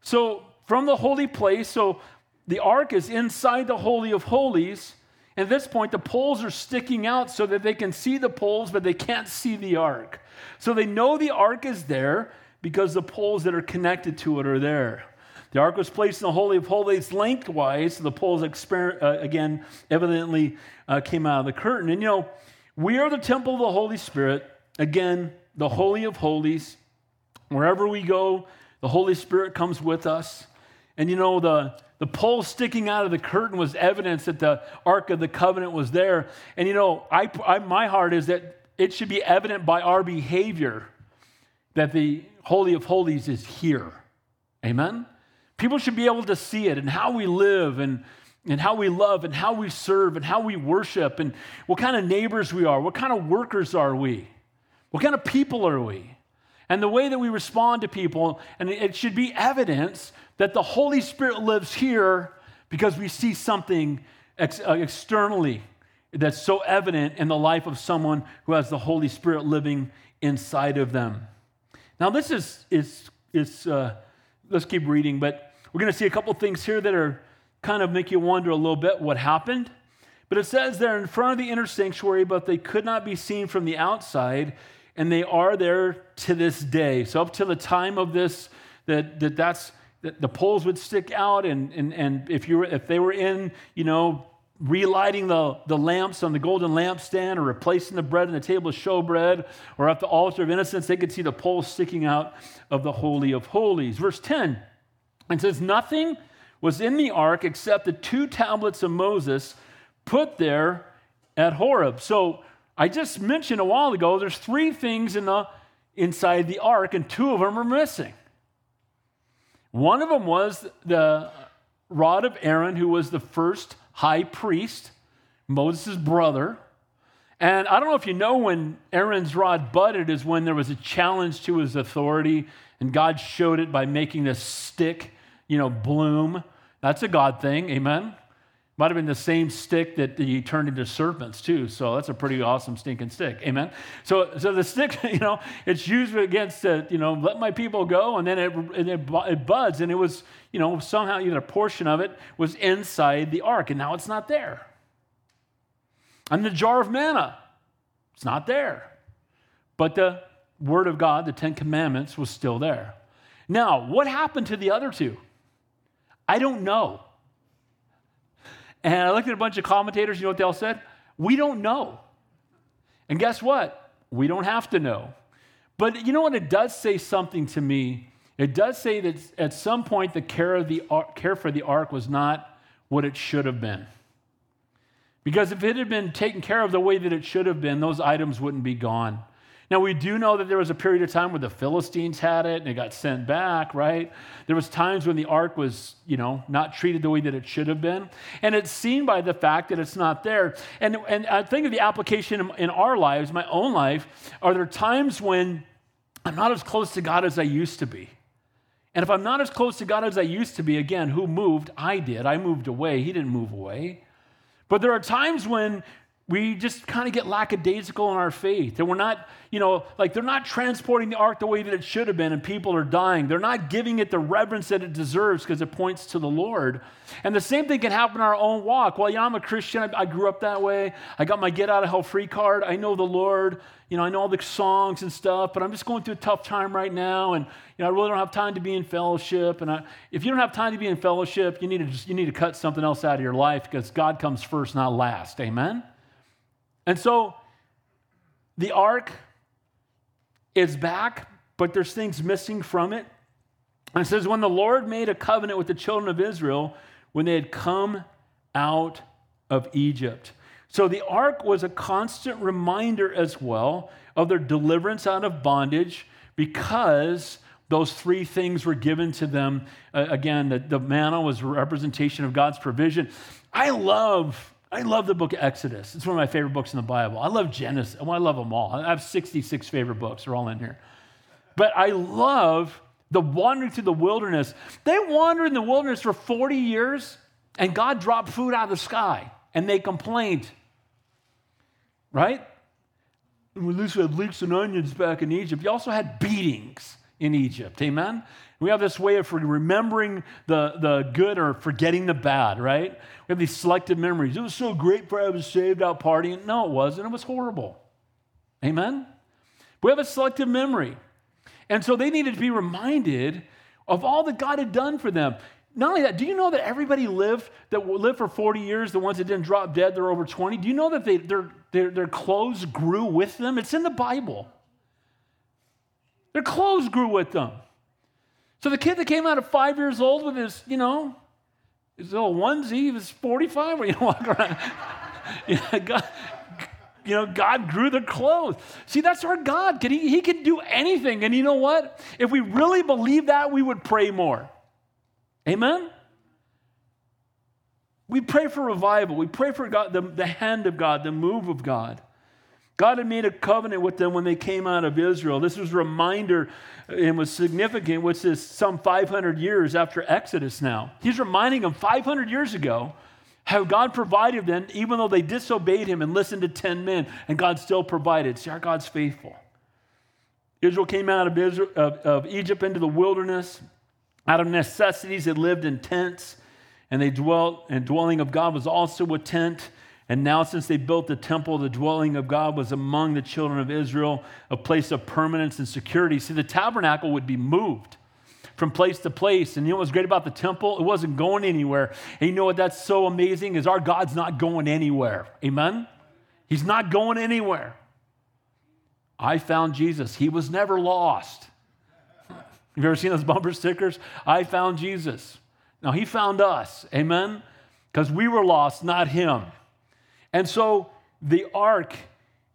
So, from the holy place, so the ark is inside the Holy of Holies. At this point, the poles are sticking out so that they can see the poles, but they can't see the ark. So they know the ark is there because the poles that are connected to it are there. The ark was placed in the Holy of Holies lengthwise. So the poles, exper- uh, again, evidently uh, came out of the curtain. And you know, we are the temple of the Holy Spirit. Again, the Holy of Holies. Wherever we go, the Holy Spirit comes with us. And you know, the, the pole sticking out of the curtain was evidence that the Ark of the Covenant was there. And you know, I, I, my heart is that it should be evident by our behavior that the Holy of Holies is here. Amen? People should be able to see it and how we live and, and how we love and how we serve and how we worship and what kind of neighbors we are. What kind of workers are we? What kind of people are we? And the way that we respond to people, and it should be evidence that the Holy Spirit lives here because we see something ex- uh, externally that's so evident in the life of someone who has the Holy Spirit living inside of them. Now, this is, is, is uh, let's keep reading, but we're going to see a couple things here that are kind of make you wonder a little bit what happened. But it says they're in front of the inner sanctuary, but they could not be seen from the outside, and they are there to this day. So up to the time of this, that, that that's the poles would stick out, and, and, and if you were if they were in, you know, relighting the, the lamps on the golden lampstand or replacing the bread on the table of showbread or at the altar of incense, they could see the poles sticking out of the Holy of Holies. Verse 10 it says, Nothing was in the ark except the two tablets of Moses put there at Horeb. So I just mentioned a while ago, there's three things in the, inside the ark, and two of them are missing. One of them was the rod of Aaron, who was the first high priest, Moses' brother. And I don't know if you know when Aaron's rod budded is when there was a challenge to his authority, and God showed it by making this stick, you know, bloom. That's a God thing, amen? Might have been the same stick that he turned into serpents too. So that's a pretty awesome stinking stick. Amen. So, so the stick, you know, it's used against, uh, you know, let my people go, and then it, and it, it buds, and it was, you know, somehow even a portion of it was inside the ark, and now it's not there. And the jar of manna, it's not there. But the word of God, the Ten Commandments, was still there. Now, what happened to the other two? I don't know. And I looked at a bunch of commentators, you know what they all said? We don't know. And guess what? We don't have to know. But you know what? It does say something to me. It does say that at some point the care, of the care for the ark was not what it should have been. Because if it had been taken care of the way that it should have been, those items wouldn't be gone. Now, we do know that there was a period of time where the Philistines had it and it got sent back, right? There was times when the ark was, you know, not treated the way that it should have been. And it's seen by the fact that it's not there. And, and I think of the application in, our lives, my own life, are there times when I'm not as close to God as I used to be? And if I'm not as close to God as I used to be, again, who moved? I did. I moved away. He didn't move away. But there are times when we just kind of get lackadaisical in our faith. And we're not, you know, like they're not transporting the ark the way that it should have been, and people are dying. They're not giving it the reverence that it deserves because it points to the Lord. And the same thing can happen in our own walk. Well, yeah, I'm a Christian. I, I grew up that way. I got my get out of hell free card. I know the Lord. You know, I know all the songs and stuff, but I'm just going through a tough time right now. And, you know, I really don't have time to be in fellowship. And I, if you don't have time to be in fellowship, you need to just, you need to cut something else out of your life because God comes first, not last. Amen? And so the ark is back, but there's things missing from it. And it says, When the Lord made a covenant with the children of Israel, when they had come out of Egypt. So the ark was a constant reminder as well of their deliverance out of bondage because those three things were given to them. Uh, again, the, the manna was a representation of God's provision. I love I love the book Exodus. It's one of my favorite books in the Bible. I love Genesis. I love them all. I have 66 favorite books. They're all in here. But I love the wandering through the wilderness. They wandered in the wilderness for 40 years, and God dropped food out of the sky, and they complained. Right? And We at least had leeks and onions back in Egypt. You also had beatings in Egypt. Amen? We have this way of remembering the, the good or forgetting the bad, right? We have these selective memories. It was so great for I was saved out partying. No, it wasn't. It was horrible. Amen? We have a selective memory. And so they needed to be reminded of all that God had done for them. Not only that, do you know that everybody lived that lived for 40 years, the ones that didn't drop dead, they're over 20? Do you know that they, their, their, their clothes grew with them? It's in the Bible. Their clothes grew with them. So the kid that came out at five years old with his, you know, his little onesie, he was 45 when you walk around. you, know, God, you know, God grew their clothes. See, that's our God. Can he, he can do anything. And you know what? If we really believe that, we would pray more. Amen? We pray for revival. We pray for God, the, the hand of God, the move of God. God had made a covenant with them when they came out of Israel. This was a reminder and was significant, which is some 500 years after Exodus now. He's reminding them 500 years ago how God provided them, even though they disobeyed him and listened to 10 men, and God still provided. See, our God's faithful. Israel came out of, Israel, of, of Egypt into the wilderness. Out of necessities, they lived in tents, and they dwelt, and dwelling of God was also a tent. And now, since they built the temple, the dwelling of God was among the children of Israel, a place of permanence and security. See, the tabernacle would be moved from place to place. And you know what's great about the temple? It wasn't going anywhere. And you know what that's so amazing is our God's not going anywhere. Amen? He's not going anywhere. I found Jesus. He was never lost. Have you ever seen those bumper stickers? I found Jesus. Now, he found us. Amen? Because we were lost, not him. And so the ark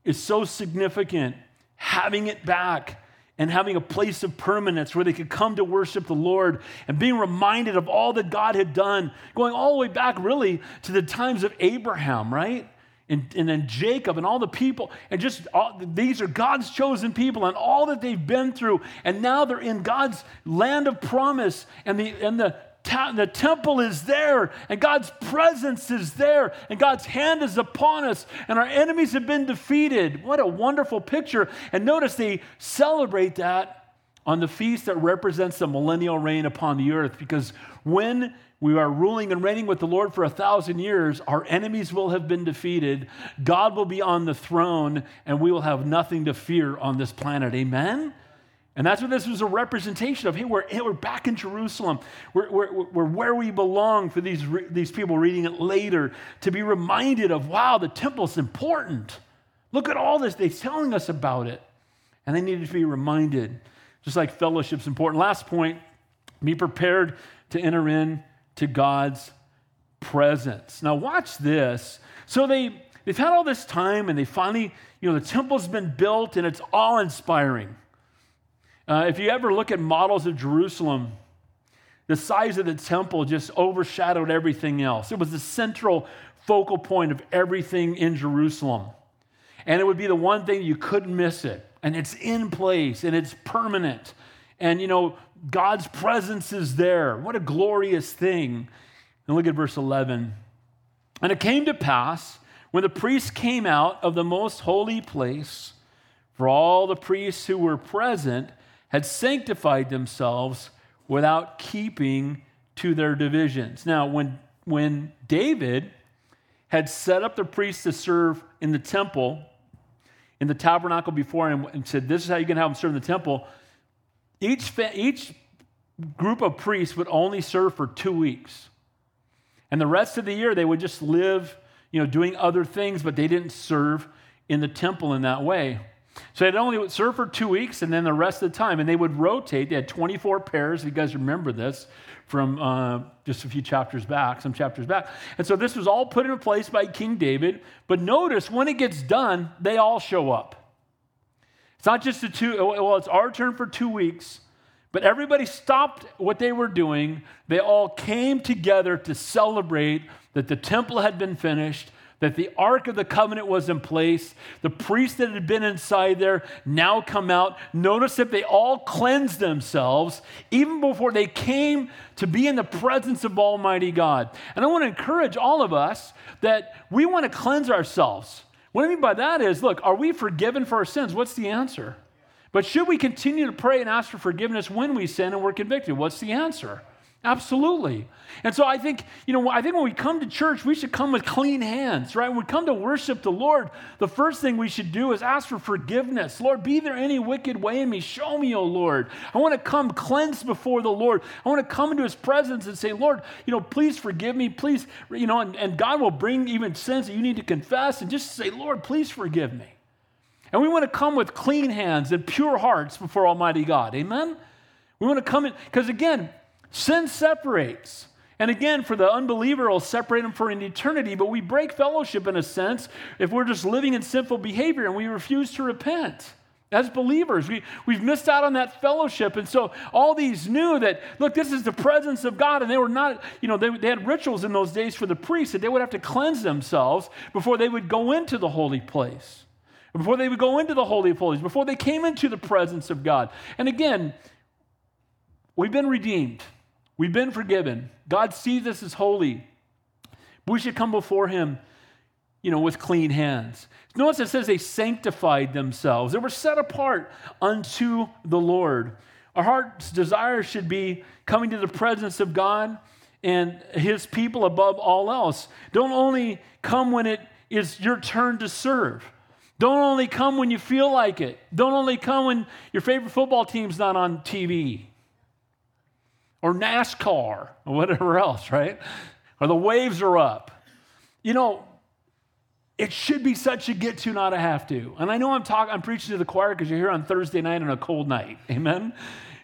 is so significant, having it back and having a place of permanence where they could come to worship the Lord and being reminded of all that God had done, going all the way back really to the times of Abraham, right? And, and then Jacob and all the people, and just all, these are God's chosen people and all that they've been through. And now they're in God's land of promise, and the, and the ta- the temple is there, and God's presence is there, and God's hand is upon us, and our enemies have been defeated. What a wonderful picture. And notice they celebrate that on the feast that represents the millennial reign upon the earth, because when we are ruling and reigning with the Lord for a thousand years. Our enemies will have been defeated. God will be on the throne, and we will have nothing to fear on this planet. Amen? And that's what this was a representation of. Hey, we're, hey, we're back in Jerusalem. We're, we're, we're where we belong for these, these people reading it later to be reminded of, wow, the temple's important. Look at all this. They're telling us about it. And they needed to be reminded, just like fellowship's important. Last point be prepared to enter in to God's presence. Now, watch this. So they, they've had all this time and they finally, you know, the temple's been built and it's awe inspiring. Uh, if you ever look at models of Jerusalem, the size of the temple just overshadowed everything else. It was the central focal point of everything in Jerusalem. And it would be the one thing you couldn't miss it. And it's in place and it's permanent. And you know, God's presence is there. What a glorious thing. And look at verse 11. And it came to pass when the priests came out of the most holy place, for all the priests who were present had sanctified themselves without keeping to their divisions. Now, when, when David had set up the priests to serve in the temple, in the tabernacle before him, and said, This is how you're going to have them serve in the temple, each, each group of priests would only serve for two weeks. And the rest of the year, they would just live, you know, doing other things, but they didn't serve in the temple in that way. So they'd only serve for two weeks and then the rest of the time. And they would rotate. They had 24 pairs. You guys remember this from uh, just a few chapters back, some chapters back. And so this was all put into place by King David. But notice when it gets done, they all show up. It's not just the two, well, it's our turn for two weeks. But everybody stopped what they were doing. They all came together to celebrate that the temple had been finished that the Ark of the Covenant was in place. The priests that had been inside there now come out. Notice that they all cleansed themselves even before they came to be in the presence of Almighty God. And I want to encourage all of us that we want to cleanse ourselves. What I mean by that is look, are we forgiven for our sins? What's the answer? But should we continue to pray and ask for forgiveness when we sin and we're convicted? What's the answer? Absolutely. And so I think, you know, I think when we come to church, we should come with clean hands, right? When we come to worship the Lord, the first thing we should do is ask for forgiveness. Lord, be there any wicked way in me? Show me, O Lord. I want to come cleansed before the Lord. I want to come into his presence and say, Lord, you know, please forgive me. Please, you know, and, and God will bring even sins that you need to confess and just say, Lord, please forgive me. And we want to come with clean hands and pure hearts before Almighty God. Amen? We want to come in, because again, Sin separates. And again, for the unbeliever, it'll separate them for an eternity, but we break fellowship in a sense if we're just living in sinful behavior and we refuse to repent. As believers, we, we've missed out on that fellowship. And so all these knew that, look, this is the presence of God. And they were not, you know, they, they had rituals in those days for the priests that they would have to cleanse themselves before they would go into the holy place. before they would go into the Holy of Holies, before they came into the presence of God. And again, we've been redeemed, we've been forgiven. God sees us as holy. We should come before Him, you know, with clean hands. Notice it says they sanctified themselves, they were set apart unto the Lord. Our heart's desire should be coming to the presence of God and his people above all else. Don't only come when it is your turn to serve. Don't only come when you feel like it. Don't only come when your favorite football team's not on TV or NASCAR or whatever else, right? Or the waves are up. You know, it should be such a get to, not a have to. And I know I'm talking, I'm preaching to the choir because you're here on Thursday night on a cold night. Amen.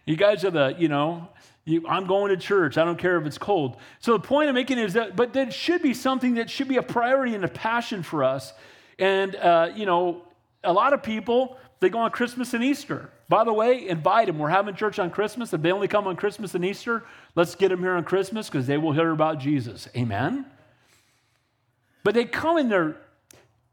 You guys are the, you know, you, I'm going to church. I don't care if it's cold. So the point I'm making is that, but that should be something that should be a priority and a passion for us. And, uh, you know, a lot of people, they go on Christmas and Easter. By the way, invite them. We're having church on Christmas. If they only come on Christmas and Easter, let's get them here on Christmas because they will hear about Jesus. Amen? But they come in there,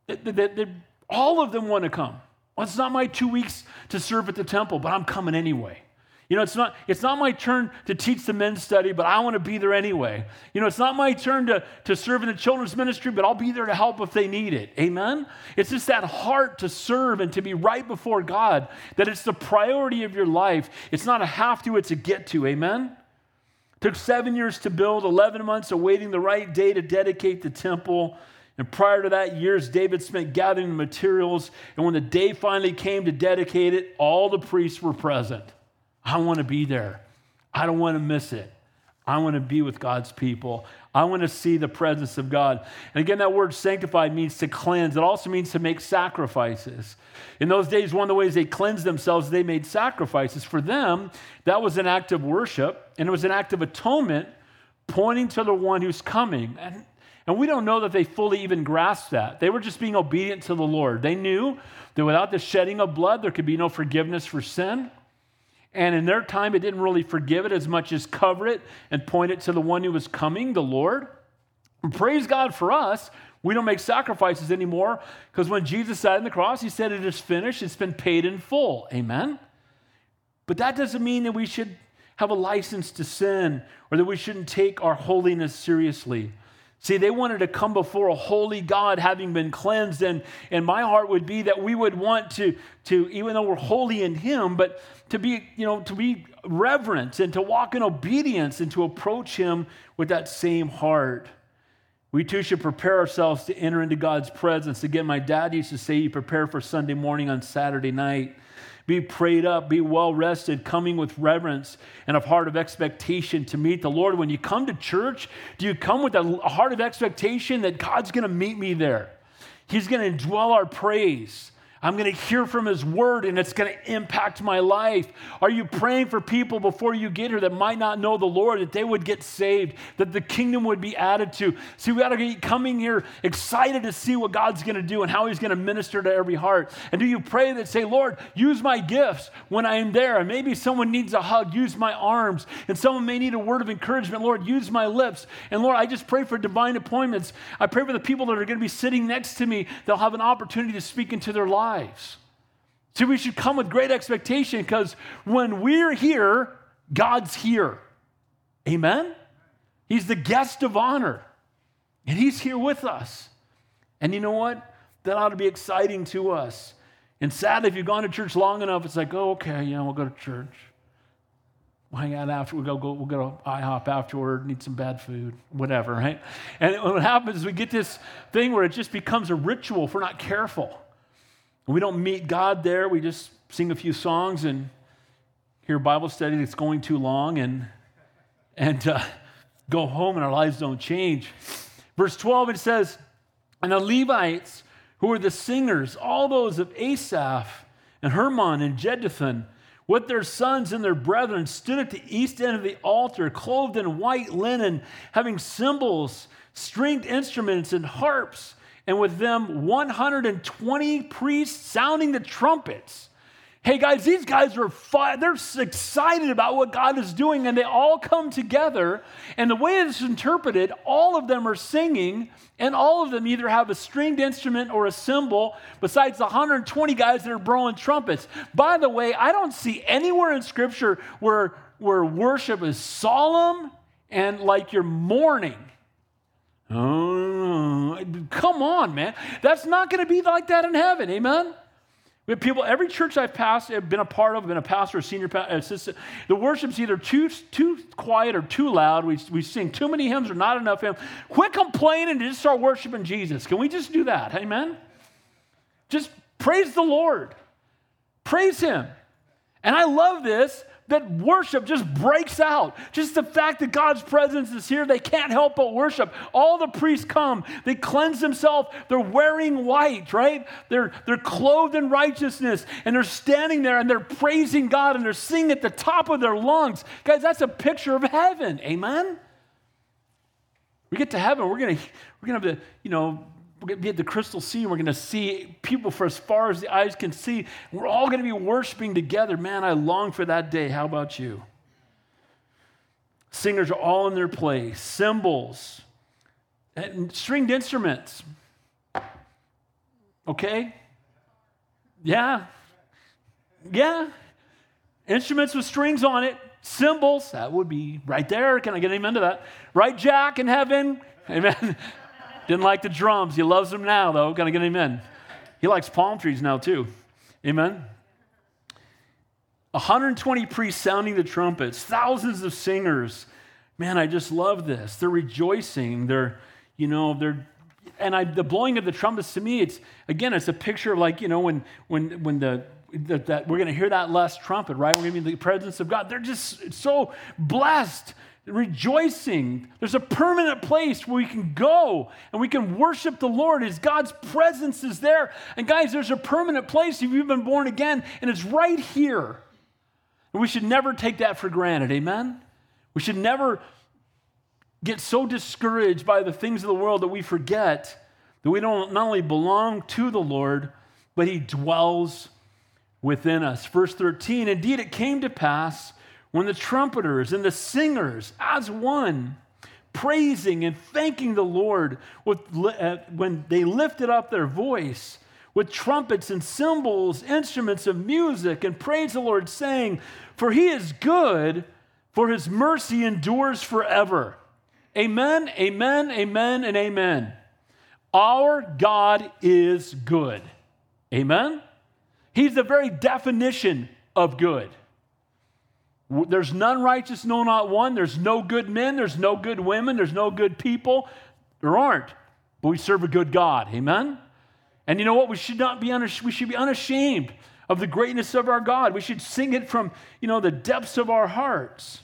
they, they, they, all of them want to come. Well, it's not my two weeks to serve at the temple, but I'm coming anyway. You know, it's not, it's not my turn to teach the men's study, but I want to be there anyway. You know, it's not my turn to, to serve in the children's ministry, but I'll be there to help if they need it. Amen? It's just that heart to serve and to be right before God, that it's the priority of your life. It's not a have to, it's a get to. Amen? Took seven years to build, 11 months awaiting the right day to dedicate the temple. And prior to that, years David spent gathering the materials. And when the day finally came to dedicate it, all the priests were present. I want to be there. I don't want to miss it. I want to be with God's people. I want to see the presence of God. And again, that word sanctified means to cleanse. It also means to make sacrifices. In those days, one of the ways they cleansed themselves, they made sacrifices. For them, that was an act of worship and it was an act of atonement pointing to the one who's coming. And, and we don't know that they fully even grasped that. They were just being obedient to the Lord. They knew that without the shedding of blood, there could be no forgiveness for sin. And in their time, it didn't really forgive it as much as cover it and point it to the one who was coming, the Lord. And praise God for us. We don't make sacrifices anymore because when Jesus died on the cross, he said, It is finished, it's been paid in full. Amen. But that doesn't mean that we should have a license to sin or that we shouldn't take our holiness seriously. See, they wanted to come before a holy God having been cleansed. And, and my heart would be that we would want to, to, even though we're holy in Him, but to be, you know, to be reverent and to walk in obedience and to approach Him with that same heart. We too should prepare ourselves to enter into God's presence. Again, my dad used to say, You prepare for Sunday morning on Saturday night. Be prayed up, be well rested, coming with reverence and a heart of expectation to meet the Lord. When you come to church, do you come with a heart of expectation that God's going to meet me there? He's going to dwell our praise. I'm going to hear from His Word and it's going to impact my life. Are you praying for people before you get here that might not know the Lord, that they would get saved, that the kingdom would be added to? See, we got to be coming here excited to see what God's going to do and how He's going to minister to every heart. And do you pray that say, Lord, use my gifts when I am there? And maybe someone needs a hug, use my arms. And someone may need a word of encouragement, Lord, use my lips. And Lord, I just pray for divine appointments. I pray for the people that are going to be sitting next to me, they'll have an opportunity to speak into their lives lives. See, we should come with great expectation because when we're here, God's here. Amen? He's the guest of honor, and He's here with us. And you know what? That ought to be exciting to us. And sadly, if you've gone to church long enough, it's like, oh, okay, yeah, we'll go to church. We'll hang out after, we'll go, go, we'll go to IHOP afterward, need some bad food, whatever, right? And what happens is we get this thing where it just becomes a ritual if we're not careful. We don't meet God there. We just sing a few songs and hear Bible study that's going too long and, and uh, go home and our lives don't change. Verse 12, it says, And the Levites, who were the singers, all those of Asaph and Heman and Jeduthun, with their sons and their brethren, stood at the east end of the altar, clothed in white linen, having cymbals, stringed instruments, and harps and with them 120 priests sounding the trumpets. Hey guys, these guys are they're excited about what God is doing and they all come together and the way it's interpreted, all of them are singing and all of them either have a stringed instrument or a cymbal besides the 120 guys that are blowing trumpets. By the way, I don't see anywhere in scripture where where worship is solemn and like you're mourning. Oh, come on, man. That's not going to be like that in heaven. Amen. We have people, every church I've passed, have been a part of, been a pastor, a senior pastor, assistant. Eh, the worship's either too, too quiet or too loud. We, we sing too many hymns or not enough hymns. Quit complaining and just start worshiping Jesus. Can we just do that? Amen? Just praise the Lord. Praise Him. And I love this that worship just breaks out. Just the fact that God's presence is here, they can't help but worship. All the priests come, they cleanse themselves, they're wearing white, right? They're, they're clothed in righteousness, and they're standing there and they're praising God and they're singing at the top of their lungs. Guys, that's a picture of heaven. Amen? We get to heaven, we're gonna we're gonna have to, you know, we're going to be at the crystal sea. We're going to see people for as far as the eyes can see. We're all going to be worshiping together. Man, I long for that day. How about you? Singers are all in their place, cymbals, and stringed instruments. Okay? Yeah. Yeah. Instruments with strings on it, cymbals, that would be right there. Can I get amen to that? Right, Jack in heaven? Amen. Didn't like the drums. He loves them now, though. Gonna get him in. He likes palm trees now, too. Amen. 120 priests sounding the trumpets, thousands of singers. Man, I just love this. They're rejoicing. They're, you know, they're, and I, the blowing of the trumpets to me, it's again, it's a picture of like, you know, when when when the that, that we're going to hear that last trumpet, right? We're going to be in the presence of God. They're just so blessed rejoicing. There's a permanent place where we can go and we can worship the Lord as God's presence is there. And guys, there's a permanent place if you've been born again, and it's right here. And we should never take that for granted. Amen? We should never get so discouraged by the things of the world that we forget that we don't not only belong to the Lord, but He dwells within us. Verse 13 Indeed, it came to pass when the trumpeters and the singers, as one, praising and thanking the Lord with, uh, when they lifted up their voice with trumpets and cymbals, instruments of music, and praise the Lord, saying, For he is good, for his mercy endures forever. Amen, amen, amen, and amen. Our God is good. Amen? He's the very definition of good. There's none righteous, no, not one. There's no good men. There's no good women. There's no good people. There aren't. But we serve a good God. Amen? And you know what? We should not be, unash- we should be unashamed of the greatness of our God. We should sing it from, you know, the depths of our hearts.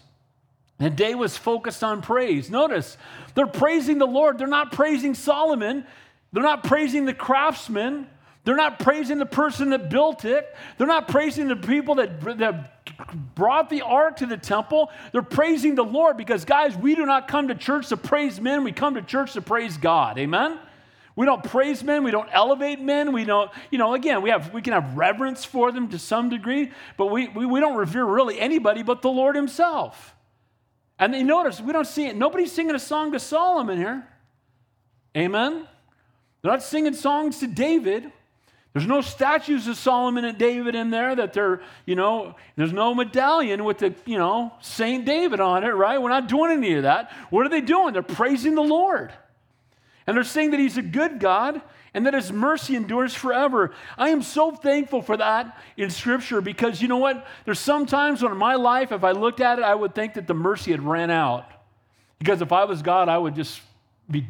The day was focused on praise. Notice, they're praising the Lord. They're not praising Solomon. They're not praising the craftsman. They're not praising the person that built it. They're not praising the people that, that brought the ark to the temple. They're praising the Lord because, guys, we do not come to church to praise men. We come to church to praise God. Amen? We don't praise men. We don't elevate men. We don't, you know, again, we, have, we can have reverence for them to some degree, but we, we, we don't revere really anybody but the Lord Himself. And you notice, we don't see it. Nobody's singing a song to Solomon here. Amen? They're not singing songs to David. There's no statues of Solomon and David in there that they're, you know, there's no medallion with the, you know, Saint David on it, right? We're not doing any of that. What are they doing? They're praising the Lord. And they're saying that He's a good God and that His mercy endures forever. I am so thankful for that in Scripture because you know what? There's sometimes when in my life, if I looked at it, I would think that the mercy had ran out. Because if I was God, I would just be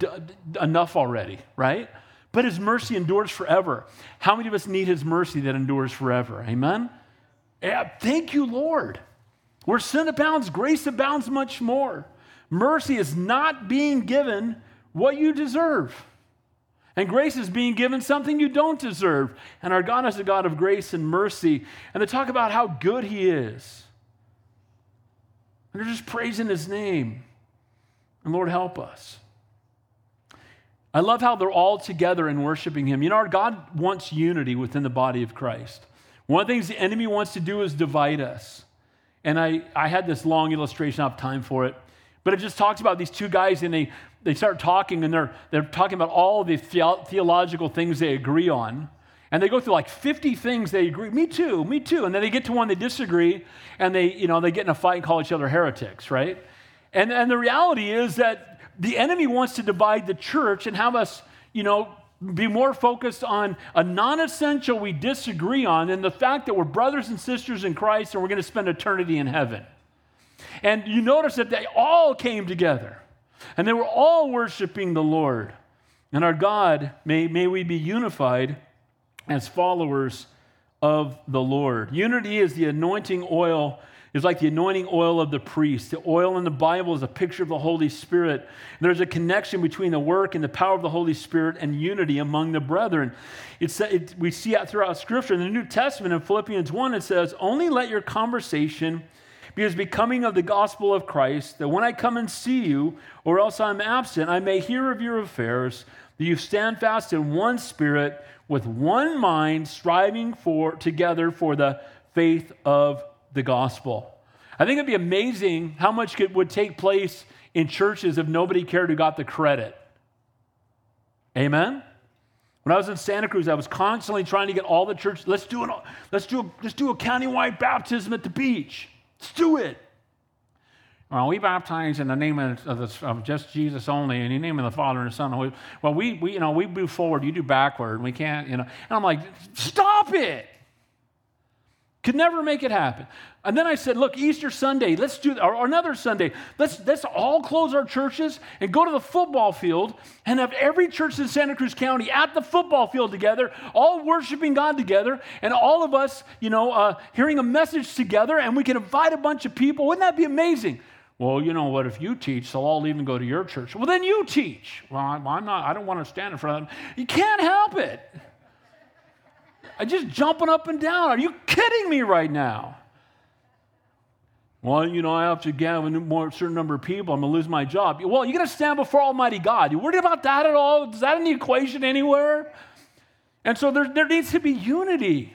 enough already, right? But his mercy endures forever. How many of us need his mercy that endures forever? Amen? Yeah, thank you, Lord. Where sin abounds, grace abounds much more. Mercy is not being given what you deserve. And grace is being given something you don't deserve. And our God is a God of grace and mercy. And they talk about how good He is. And they're just praising His name. And Lord, help us. I love how they're all together and worshiping Him. You know, our God wants unity within the body of Christ. One of the things the enemy wants to do is divide us. And I, I had this long illustration, I have time for it. But it just talks about these two guys, and they, they start talking, and they're, they're talking about all the theological things they agree on. And they go through like 50 things they agree. Me too, me too. And then they get to one they disagree, and they, you know, they get in a fight and call each other heretics, right? And, and the reality is that the enemy wants to divide the church and have us, you know, be more focused on a non essential we disagree on than the fact that we're brothers and sisters in Christ and we're going to spend eternity in heaven. And you notice that they all came together and they were all worshiping the Lord. And our God, may, may we be unified as followers of the Lord. Unity is the anointing oil is like the anointing oil of the priest. The oil in the Bible is a picture of the Holy Spirit. There's a connection between the work and the power of the Holy Spirit and unity among the brethren. It's, it, we see that throughout Scripture. In the New Testament, in Philippians 1, it says, Only let your conversation be as becoming of the gospel of Christ, that when I come and see you, or else I'm absent, I may hear of your affairs, that you stand fast in one spirit, with one mind, striving for together for the faith of the gospel. I think it'd be amazing how much it would take place in churches if nobody cared who got the credit. Amen? When I was in Santa Cruz, I was constantly trying to get all the church, let's do, an, let's do, a, let's do a countywide baptism at the beach. Let's do it. Well, we baptize in the name of, of, of, just Jesus only, in the name of the Father and the Son. Well, we, we, you know, we move forward, you do backward. We can't, you know. And I'm like, stop it. Could never make it happen. And then I said, look, Easter Sunday, let's do, or, another Sunday, let's, let's all close our churches and go to the football field and have every church in Santa Cruz County at the football field together, all worshiping God together, and all of us, you know, uh, hearing a message together, and we can invite a bunch of people. Wouldn't that be amazing? Well, you know what? If you teach, they'll all even go to your church. Well, then you teach. Well, I'm not, I don't want to stand in front of them. You can't help it. I'm just jumping up and down. Are you kidding me right now? Well, you know, I have to gather a certain number of people. I'm going to lose my job. Well, you're going to stand before Almighty God. You worried about that at all? Is that in the equation anywhere? And so there, there needs to be unity.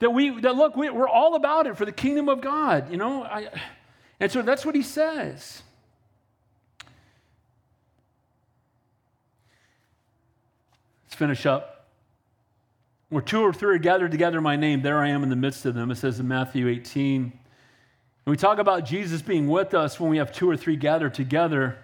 That we, that look, we, are all about it for the kingdom of God, you know? I, and so that's what he says. Let's finish up. Where two or three are gathered together in my name, there I am in the midst of them. It says in Matthew 18. And we talk about Jesus being with us when we have two or three gathered together,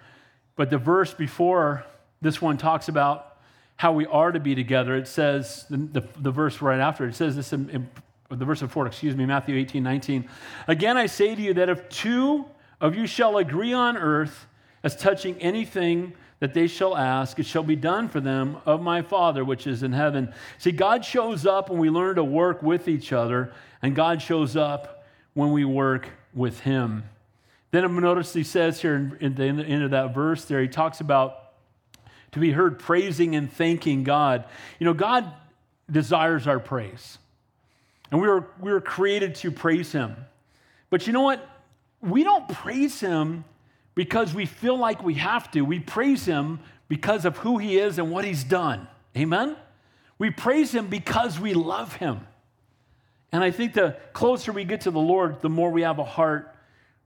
but the verse before this one talks about how we are to be together. It says, the, the, the verse right after, it says this in, in the verse before, excuse me, Matthew 18, 19. Again, I say to you that if two of you shall agree on earth as touching anything that they shall ask, it shall be done for them of my Father which is in heaven. See, God shows up when we learn to work with each other, and God shows up when we work with Him. Then notice he says here in the end of that verse there, he talks about to be heard praising and thanking God. You know, God desires our praise. And we were, we were created to praise Him. But you know what? We don't praise Him because we feel like we have to. We praise Him because of who He is and what He's done. Amen? We praise Him because we love Him. And I think the closer we get to the Lord, the more we have a heart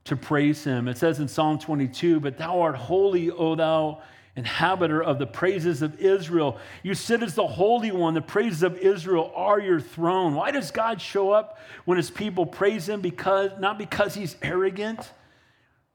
to praise Him. It says in Psalm 22, But thou art holy, O thou inhabitor of the praises of Israel. You sit as the Holy One. The praises of Israel are your throne. Why does God show up when his people praise him? Because not because he's arrogant,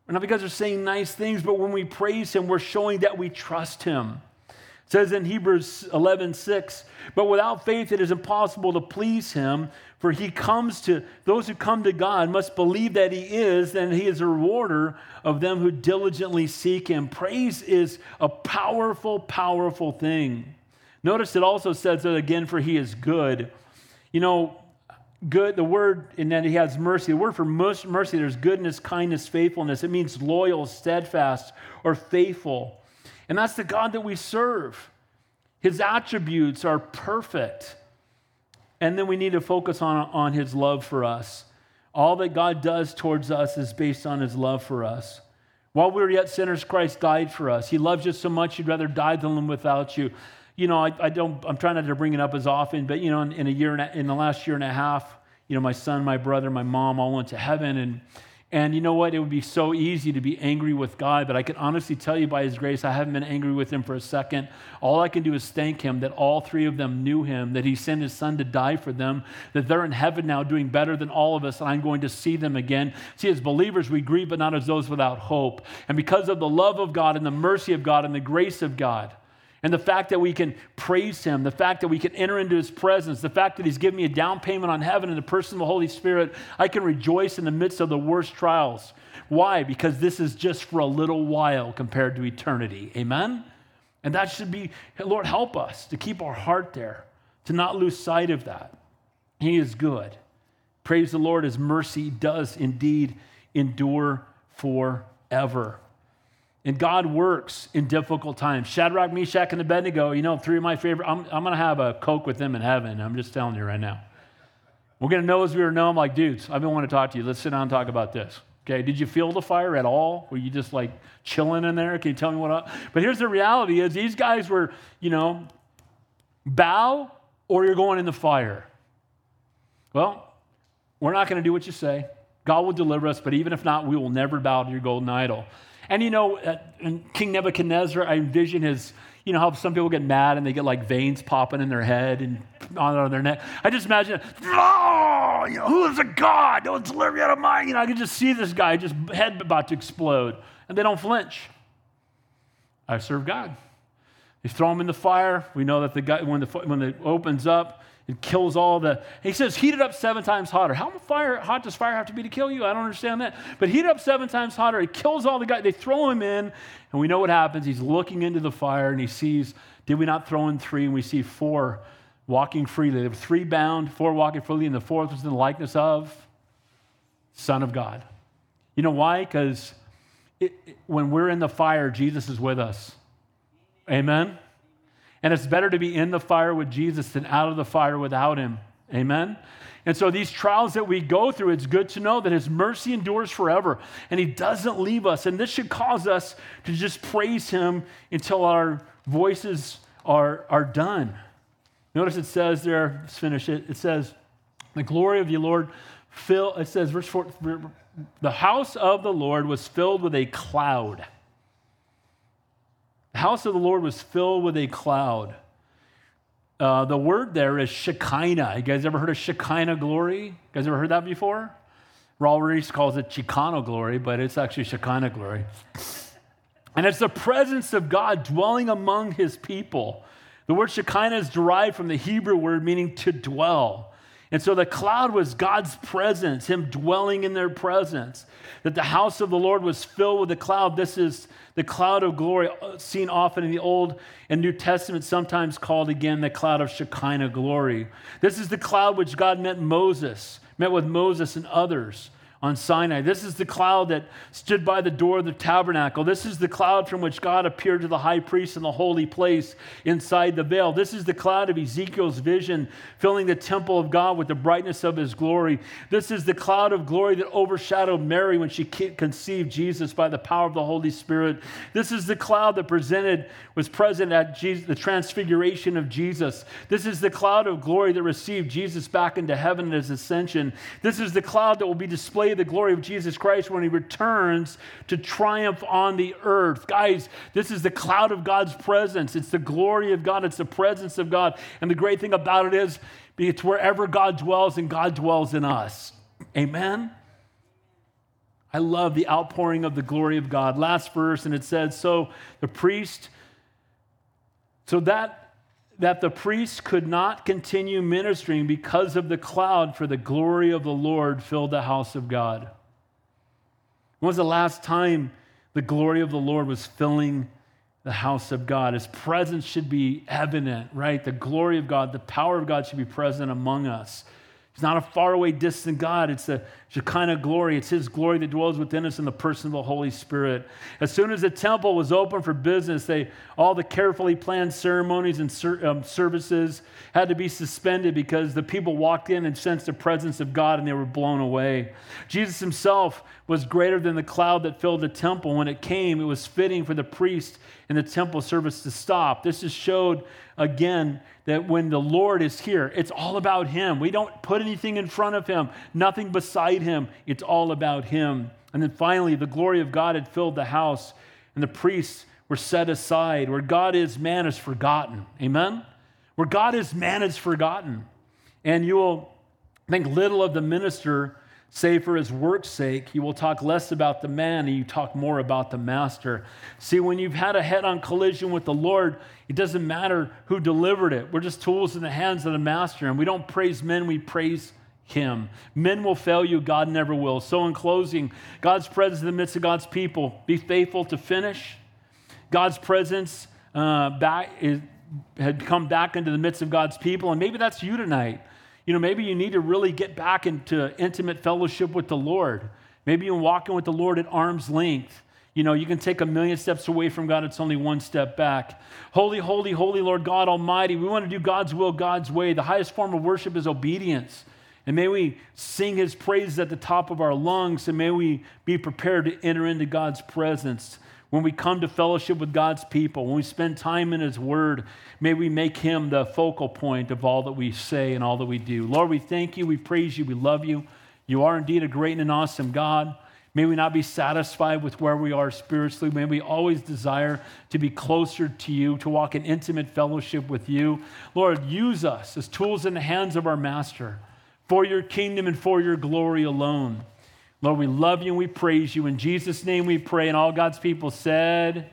not because they're saying nice things, but when we praise him, we're showing that we trust him. It says in Hebrews 11, 6, but without faith it is impossible to please him, for he comes to those who come to God must believe that he is, and he is a rewarder of them who diligently seek him. Praise is a powerful, powerful thing. Notice it also says that again, for he is good. You know, good, the word, and then he has mercy. The word for mercy, there's goodness, kindness, faithfulness. It means loyal, steadfast, or faithful. And that's the God that we serve. His attributes are perfect. And then we need to focus on, on his love for us. All that God does towards us is based on his love for us. While we were yet sinners, Christ died for us. He loves you so much, he'd rather die than live without you you know, I, I, don't, I'm trying not to bring it up as often, but, you know, in, in a year, a, in the last year and a half, you know, my son, my brother, my mom all went to heaven. And, and you know what? It would be so easy to be angry with God, but I can honestly tell you by His grace, I haven't been angry with Him for a second. All I can do is thank Him that all three of them knew Him, that He sent His Son to die for them, that they're in heaven now doing better than all of us, and I'm going to see them again. See, as believers, we grieve, but not as those without hope. And because of the love of God and the mercy of God and the grace of God, and the fact that we can praise Him, the fact that we can enter into His presence, the fact that He's given me a down payment on heaven in the person of the Holy Spirit, I can rejoice in the midst of the worst trials. Why? Because this is just for a little while compared to eternity. Amen? And that should be, Lord, help us to keep our heart there, to not lose sight of that. He is good. Praise the Lord, His mercy does indeed endure forever. And God works in difficult times. Shadrach, Meshach, and Abednego, you know, three of my favorite. I'm, I'm going to have a Coke with them in heaven. I'm just telling you right now. We're going to know as we were known, I'm like, dudes, I've been wanting to talk to you. Let's sit down and talk about this. Okay, did you feel the fire at all? Were you just like chilling in there? Can you tell me what up? But here's the reality is these guys were, you know, bow or you're going in the fire. Well, we're not going to do what you say. God will deliver us, but even if not, we will never bow to your golden idol. And you know, uh, King Nebuchadnezzar, I envision his, you know, how some people get mad and they get like veins popping in their head and on, on their neck. I just imagine, oh, you know, who is a God? Don't deliver me out of mine. You know, I can just see this guy just head about to explode, and they don't flinch. I serve God. They throw him in the fire. We know that the guy when the when it opens up, it kills all the. He says, heat it up seven times hotter. How fire, hot does fire have to be to kill you? I don't understand that. But heat it up seven times hotter. It kills all the guys. They throw him in, and we know what happens. He's looking into the fire, and he sees, did we not throw in three? And we see four walking freely. There were three bound, four walking freely, and the fourth was in the likeness of Son of God. You know why? Because when we're in the fire, Jesus is with us. Amen? And it's better to be in the fire with Jesus than out of the fire without him. Amen? And so, these trials that we go through, it's good to know that His mercy endures forever and He doesn't leave us. And this should cause us to just praise Him until our voices are, are done. Notice it says there, let's finish it. It says, The glory of the Lord fill, it says, verse 4, the house of the Lord was filled with a cloud. The house of the Lord was filled with a cloud. Uh, the word there is Shekinah. You guys ever heard of Shekinah glory? You guys ever heard that before? Raul Ries calls it Chicano glory, but it's actually Shekinah glory. And it's the presence of God dwelling among his people. The word Shekinah is derived from the Hebrew word meaning to dwell. And so the cloud was God's presence, Him dwelling in their presence. That the house of the Lord was filled with the cloud. This is the cloud of glory, seen often in the Old and New Testament, sometimes called again the cloud of Shekinah glory. This is the cloud which God met Moses, met with Moses and others on Sinai. This is the cloud that stood by the door of the tabernacle. This is the cloud from which God appeared to the high priest in the holy place inside the veil. This is the cloud of Ezekiel's vision, filling the temple of God with the brightness of his glory. This is the cloud of glory that overshadowed Mary when she conceived Jesus by the power of the Holy Spirit. This is the cloud that presented was present at Jesus, the transfiguration of Jesus. This is the cloud of glory that received Jesus back into heaven at his ascension. This is the cloud that will be displayed the glory of Jesus Christ when he returns to triumph on the earth. Guys, this is the cloud of God's presence. It's the glory of God, it's the presence of God. And the great thing about it is, it's wherever God dwells and God dwells in us. Amen? I love the outpouring of the glory of God. Last verse, and it says, So the priest, so that that the priests could not continue ministering because of the cloud, for the glory of the Lord filled the house of God. When was the last time the glory of the Lord was filling the house of God? His presence should be evident, right? The glory of God, the power of God should be present among us. It's not a faraway, distant God. It's a Shekinah glory. It's His glory that dwells within us in the person of the Holy Spirit. As soon as the temple was open for business, they, all the carefully planned ceremonies and ser, um, services had to be suspended because the people walked in and sensed the presence of God and they were blown away. Jesus Himself was greater than the cloud that filled the temple. When it came, it was fitting for the priest in the temple service to stop. This is showed again that when the Lord is here, it's all about Him. We don't put anything in front of Him, nothing beside Him. It's all about Him. And then finally, the glory of God had filled the house, and the priests were set aside. Where God is, man is forgotten. Amen? Where God is, man is forgotten. And you will think little of the minister save for his work's sake, you will talk less about the man and you talk more about the master. See, when you've had a head on collision with the Lord, it doesn't matter who delivered it. We're just tools in the hands of the master. And we don't praise men, we praise him. Men will fail you, God never will. So, in closing, God's presence in the midst of God's people, be faithful to finish. God's presence uh, back is, had come back into the midst of God's people, and maybe that's you tonight. You know, maybe you need to really get back into intimate fellowship with the Lord. Maybe you're walking with the Lord at arm's length. You know, you can take a million steps away from God, it's only one step back. Holy, holy, holy Lord God Almighty. We want to do God's will, God's way. The highest form of worship is obedience. And may we sing his praises at the top of our lungs, and may we be prepared to enter into God's presence when we come to fellowship with God's people, when we spend time in His Word, may we make Him the focal point of all that we say and all that we do. Lord, we thank you, we praise you, we love you. You are indeed a great and an awesome God. May we not be satisfied with where we are spiritually. May we always desire to be closer to you, to walk in intimate fellowship with you. Lord, use us as tools in the hands of our Master for your kingdom and for your glory alone. Lord, we love you and we praise you. In Jesus' name we pray. And all God's people said,